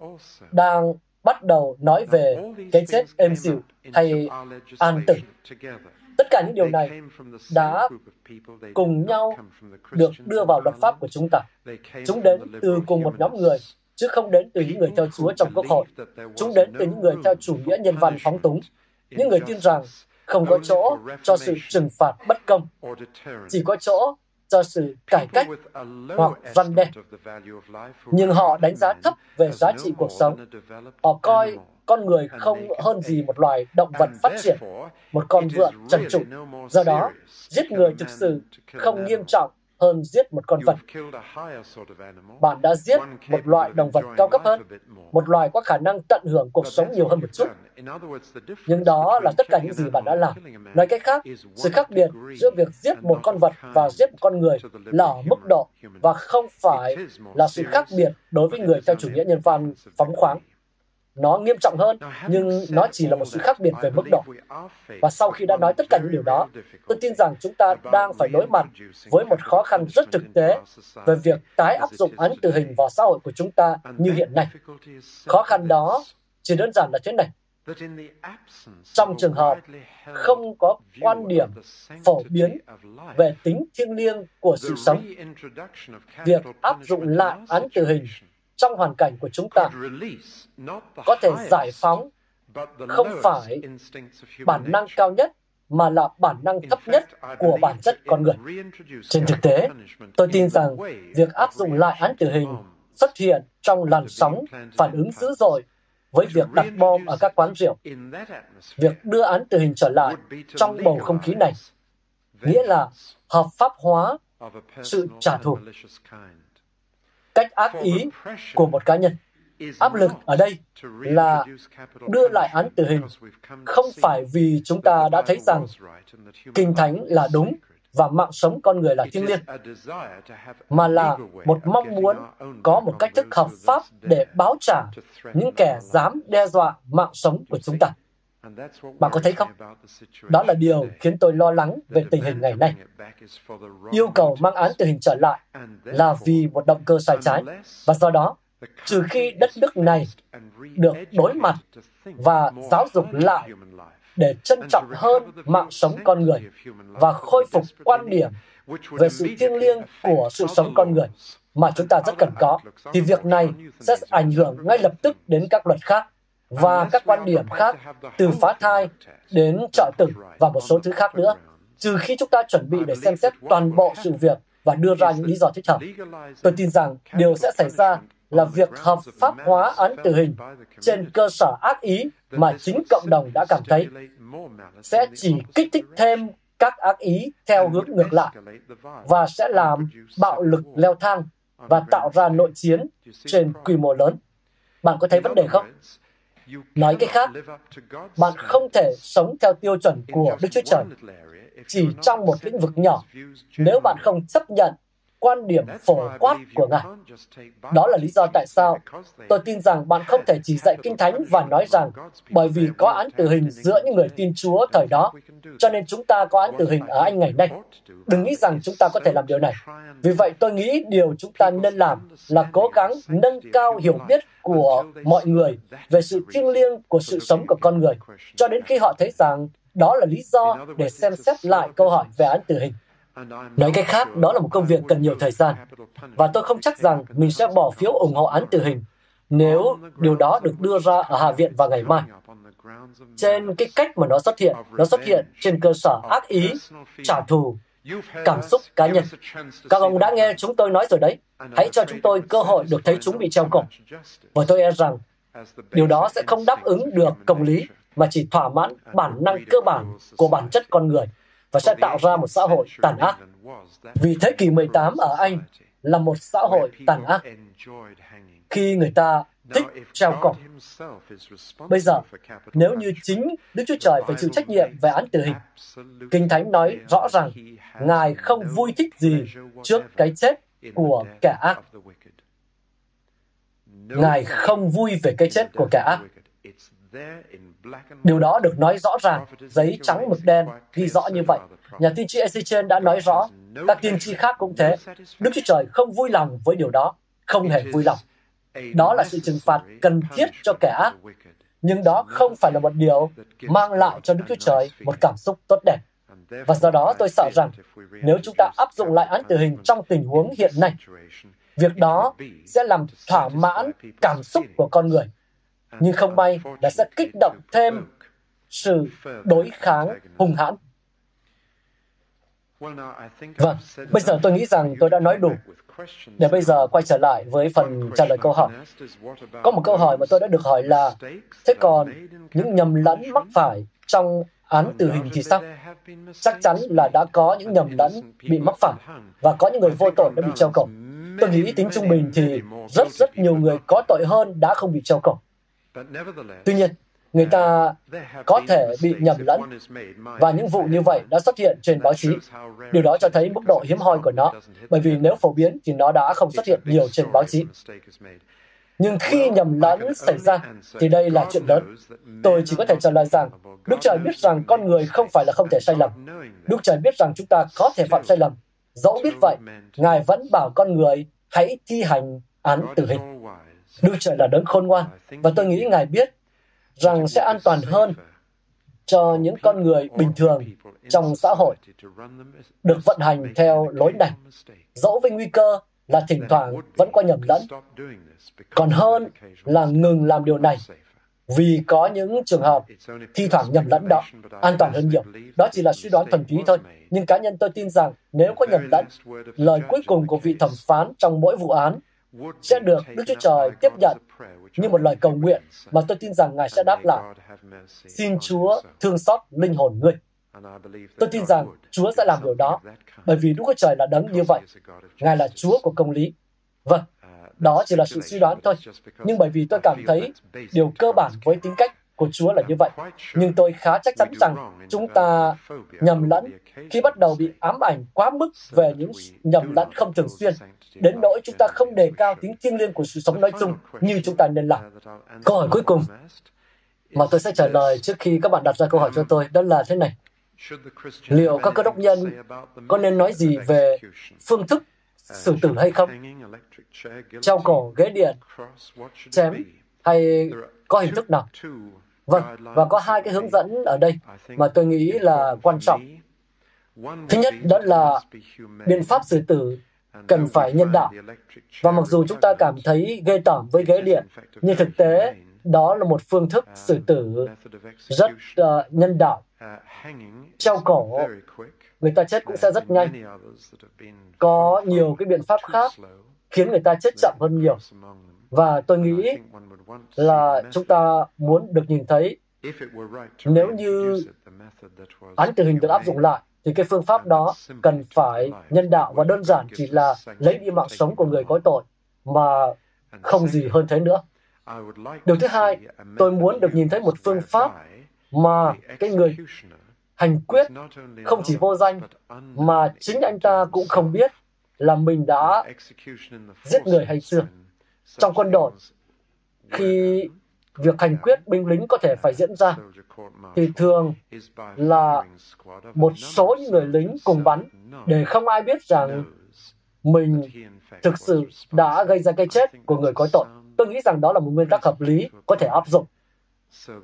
B: đang bắt đầu nói về cái chết êm dịu hay an tử. Tất cả những điều này đã cùng nhau được đưa vào luật pháp của chúng ta. Chúng đến từ cùng một nhóm người, chứ không đến từ những người theo Chúa trong quốc hội. Chúng đến từ những người theo chủ nghĩa nhân văn phóng túng. Những người tin rằng không có chỗ cho sự trừng phạt bất công, chỉ có chỗ cho sự cải cách hoặc răn đe. Nhưng họ đánh giá thấp về giá trị cuộc sống. Họ coi con người không hơn gì một loài động vật phát triển, một con vượn trần trụi. Do đó, giết người thực sự không nghiêm trọng hơn giết một con vật. Bạn đã giết một loại động vật cao cấp hơn, một loài có khả năng tận hưởng cuộc sống nhiều hơn một chút. Nhưng đó là tất cả những gì bạn đã làm. Nói cách khác, sự khác biệt giữa việc giết một con vật và giết một con người là ở mức độ và không phải là sự khác biệt đối với người theo chủ nghĩa nhân văn phóng khoáng nó nghiêm trọng hơn nhưng nó chỉ là một sự khác biệt về mức độ. và sau khi đã nói tất cả những điều đó tôi tin rằng chúng ta đang phải đối mặt với một khó khăn rất thực tế về việc tái áp dụng án tử hình vào xã hội của chúng ta như hiện nay. khó khăn đó chỉ đơn giản là thế này. trong trường hợp không có quan điểm phổ biến về tính thiêng liêng của sự sống việc áp dụng lại án tử hình trong hoàn cảnh của chúng ta có thể giải phóng không phải bản năng cao nhất mà là bản năng thấp nhất của bản chất con người. Trên thực tế, tôi tin rằng việc áp dụng lại án tử hình xuất hiện trong làn sóng phản ứng dữ dội với việc đặt bom ở các quán rượu. Việc đưa án tử hình trở lại trong bầu không khí này nghĩa là hợp pháp hóa sự trả thù cách ác ý của một cá nhân. áp lực ở đây là đưa lại án tử hình không phải vì chúng ta đã thấy rằng kinh thánh là đúng và mạng sống con người là thiêng liêng, mà là một mong muốn có một cách thức hợp pháp để báo trả những kẻ dám đe dọa mạng sống của chúng ta. Bạn có thấy không? Đó là điều khiến tôi lo lắng về tình hình ngày nay. Yêu cầu mang án tử hình trở lại là vì một động cơ sai trái, và do đó, trừ khi đất nước này được đối mặt và giáo dục lại để trân trọng hơn mạng sống con người và khôi phục quan điểm về sự thiêng liêng của sự sống con người mà chúng ta rất cần có, thì việc này sẽ ảnh hưởng ngay lập tức đến các luật khác và các quan điểm khác từ phá thai đến trợ tử và một số thứ khác nữa, trừ khi chúng ta chuẩn bị để xem xét toàn bộ sự việc và đưa ra những lý do thích hợp. Tôi tin rằng điều sẽ xảy ra là việc hợp pháp hóa án tử hình trên cơ sở ác ý mà chính cộng đồng đã cảm thấy sẽ chỉ kích thích thêm các ác ý theo hướng ngược lại và sẽ làm bạo lực leo thang và tạo ra nội chiến trên quy mô lớn. Bạn có thấy vấn đề không? Nói cách khác, bạn không thể sống theo tiêu chuẩn của Đức Chúa Trời. chỉ trong một lĩnh vực nhỏ. nếu bạn không chấp nhận quan điểm phổ quát của Ngài. Đó là lý do tại sao tôi tin rằng bạn không thể chỉ dạy Kinh Thánh và nói rằng bởi vì có án tử hình giữa những người tin Chúa thời đó, cho nên chúng ta có án tử hình ở Anh ngày nay. Đừng nghĩ rằng chúng ta có thể làm điều này. Vì vậy tôi nghĩ điều chúng ta nên làm là cố gắng nâng cao hiểu biết của mọi người về sự thiêng liêng của sự sống của con người, cho đến khi họ thấy rằng đó là lý do để xem xét lại câu hỏi về án tử hình. Nói cách khác, đó là một công việc cần nhiều thời gian. Và tôi không chắc rằng mình sẽ bỏ phiếu ủng hộ án tử hình nếu điều đó được đưa ra ở Hạ viện vào ngày mai. Trên cái cách mà nó xuất hiện, nó xuất hiện trên cơ sở ác ý, trả thù, cảm xúc cá nhân. Các ông đã nghe chúng tôi nói rồi đấy. Hãy cho chúng tôi cơ hội được thấy chúng bị treo cổ. Và tôi e rằng điều đó sẽ không đáp ứng được công lý, mà chỉ thỏa mãn bản năng cơ bản của bản chất con người và sẽ tạo ra một xã hội tàn ác. Vì thế kỷ 18 ở Anh là một xã hội tàn ác khi người ta thích treo cổ. Bây giờ, nếu như chính Đức Chúa Trời phải chịu trách nhiệm về án tử hình, Kinh Thánh nói rõ rằng Ngài không vui thích gì trước cái chết của kẻ ác. Ngài không vui về cái chết của kẻ ác. Điều đó được nói rõ ràng, giấy trắng mực đen ghi rõ như vậy. Nhà tiên tri Ezechiel đã nói rõ, các tiên tri khác cũng thế. Đức Chúa Trời không vui lòng với điều đó, không hề vui lòng. Đó là sự trừng phạt cần thiết cho kẻ ác. Nhưng đó không phải là một điều mang lại cho Đức Chúa Trời một cảm xúc tốt đẹp. Và do đó tôi sợ rằng nếu chúng ta áp dụng lại án tử hình trong tình huống hiện nay, việc đó sẽ làm thỏa mãn cảm xúc của con người nhưng không may là sẽ kích động thêm sự đối kháng hung hãn. Vâng, bây giờ tôi nghĩ rằng tôi đã nói đủ. Để bây giờ quay trở lại với phần trả lời câu hỏi. Có một câu hỏi mà tôi đã được hỏi là, thế còn những nhầm lẫn mắc phải trong án tử hình thì sao? Chắc chắn là đã có những nhầm lẫn bị mắc phải và có những người vô tội đã bị treo cổ. Tôi nghĩ tính trung bình thì rất rất nhiều người có tội hơn đã không bị treo cổ. Tuy nhiên, người ta có thể bị nhầm lẫn và những vụ như vậy đã xuất hiện trên báo chí. Điều đó cho thấy mức độ hiếm hoi của nó, bởi vì nếu phổ biến thì nó đã không xuất hiện nhiều trên báo chí. Nhưng khi nhầm lẫn xảy ra, thì đây là chuyện lớn. Tôi chỉ có thể trả lời rằng, Đức Trời biết rằng con người không phải là không thể sai lầm. Đức Trời biết rằng chúng ta có thể phạm sai lầm. Dẫu biết vậy, Ngài vẫn bảo con người hãy thi hành án tử hình. Đức Trời là đấng khôn ngoan, và tôi nghĩ Ngài biết rằng sẽ an toàn hơn cho những con người bình thường trong xã hội được vận hành theo lối này, dẫu với nguy cơ là thỉnh thoảng vẫn có nhầm lẫn, còn hơn là ngừng làm điều này vì có những trường hợp thi thoảng nhầm lẫn đó an toàn hơn nhiều. Đó chỉ là suy đoán thuần túy thôi. Nhưng cá nhân tôi tin rằng nếu có nhầm lẫn, lời cuối cùng của vị thẩm phán trong mỗi vụ án sẽ được Đức Chúa Trời tiếp nhận như một lời cầu nguyện mà tôi tin rằng Ngài sẽ đáp lại. Xin Chúa thương xót linh hồn ngươi. Tôi tin rằng Chúa sẽ làm điều đó, bởi vì Đức Chúa Trời là đấng như vậy. Ngài là Chúa của công lý. Vâng, đó chỉ là sự suy đoán thôi. Nhưng bởi vì tôi cảm thấy điều cơ bản với tính cách của Chúa là như vậy. Nhưng tôi khá chắc chắn rằng chúng ta nhầm lẫn khi bắt đầu bị ám ảnh quá mức về những nhầm lẫn không thường xuyên, đến nỗi chúng ta không đề cao tính thiêng liêng của sự sống nói chung như chúng ta nên làm. Câu hỏi cuối cùng mà tôi sẽ trả lời trước khi các bạn đặt ra câu hỏi cho tôi đó là thế này. Liệu các cơ đốc nhân có nên nói gì về phương thức xử tử hay không? Treo cổ, ghế điện, chém hay có hình thức nào? Vâng, và có hai cái hướng dẫn ở đây mà tôi nghĩ là quan trọng. Thứ nhất đó là biện pháp xử tử cần phải nhân đạo. Và mặc dù chúng ta cảm thấy ghê tởm với ghế điện, nhưng thực tế đó là một phương thức xử tử rất uh, nhân đạo. Treo cổ, người ta chết cũng sẽ rất nhanh. Có nhiều cái biện pháp khác khiến người ta chết chậm hơn nhiều. Và tôi nghĩ là chúng ta muốn được nhìn thấy nếu như án tử hình được áp dụng lại thì cái phương pháp đó cần phải nhân đạo và đơn giản chỉ là lấy đi mạng sống của người có tội mà không gì hơn thế nữa. Điều thứ hai, tôi muốn được nhìn thấy một phương pháp mà cái người hành quyết không chỉ vô danh mà chính anh ta cũng không biết là mình đã giết người hay chưa. Trong quân đội, khi việc hành quyết binh lính có thể phải diễn ra, thì thường là một số những người lính cùng bắn để không ai biết rằng mình thực sự đã gây ra cái chết của người có tội. Tôi nghĩ rằng đó là một nguyên tắc hợp lý có thể áp dụng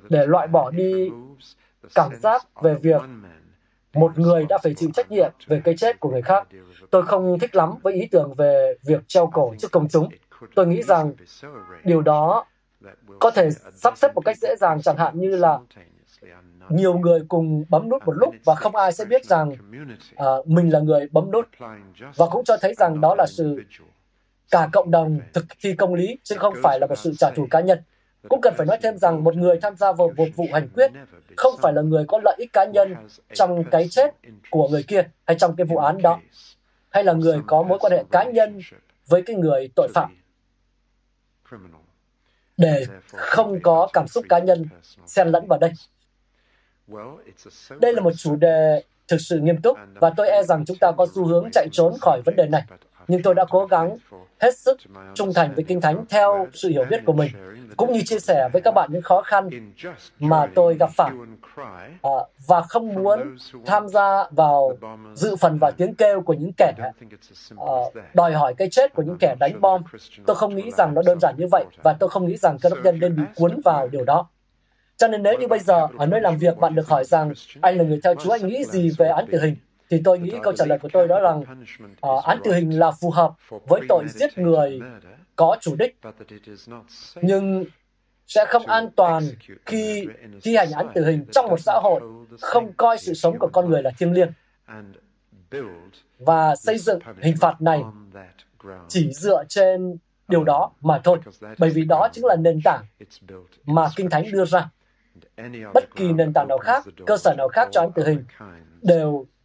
B: để loại bỏ đi cảm giác về việc một người đã phải chịu trách nhiệm về cái chết của người khác. Tôi không thích lắm với ý tưởng về việc treo cổ trước công chúng. Tôi nghĩ rằng điều đó có thể sắp xếp một cách dễ dàng chẳng hạn như là nhiều người cùng bấm nút một lúc và không ai sẽ biết rằng uh, mình là người bấm nút. Và cũng cho thấy rằng đó là sự cả cộng đồng thực thi công lý chứ không phải là một sự trả thù cá nhân. Cũng cần phải nói thêm rằng một người tham gia vào một vụ hành quyết không phải là người có lợi ích cá nhân trong cái chết của người kia hay trong cái vụ án đó hay là người có mối quan hệ cá nhân với cái người tội phạm để không có cảm xúc cá nhân xen lẫn vào đây. Đây là một chủ đề thực sự nghiêm túc và tôi e rằng chúng ta có xu hướng chạy trốn khỏi vấn đề này. Nhưng tôi đã cố gắng hết sức trung thành với Kinh Thánh theo sự hiểu biết của mình, cũng như chia sẻ với các bạn những khó khăn mà tôi gặp phải à, và không muốn tham gia vào dự phần và tiếng kêu của những kẻ à, đòi hỏi cái chết của những kẻ đánh bom. Tôi không nghĩ rằng nó đơn giản như vậy và tôi không nghĩ rằng cơ đốc nhân nên bị cuốn vào điều đó. Cho nên nếu như bây giờ ở nơi làm việc bạn được hỏi rằng anh là người theo Chúa anh nghĩ gì về án tử hình, thì tôi nghĩ câu trả lời của tôi đó rằng uh, án tử hình là phù hợp với tội giết người có chủ đích. nhưng sẽ không an toàn khi thi hành án tử hình trong một xã hội không coi sự sống của con người là thiêng liêng. và xây dựng hình phạt này chỉ dựa trên điều đó mà thôi bởi vì đó chính là nền tảng mà kinh thánh đưa ra. bất kỳ nền tảng nào khác cơ sở nào khác cho án tử hình đều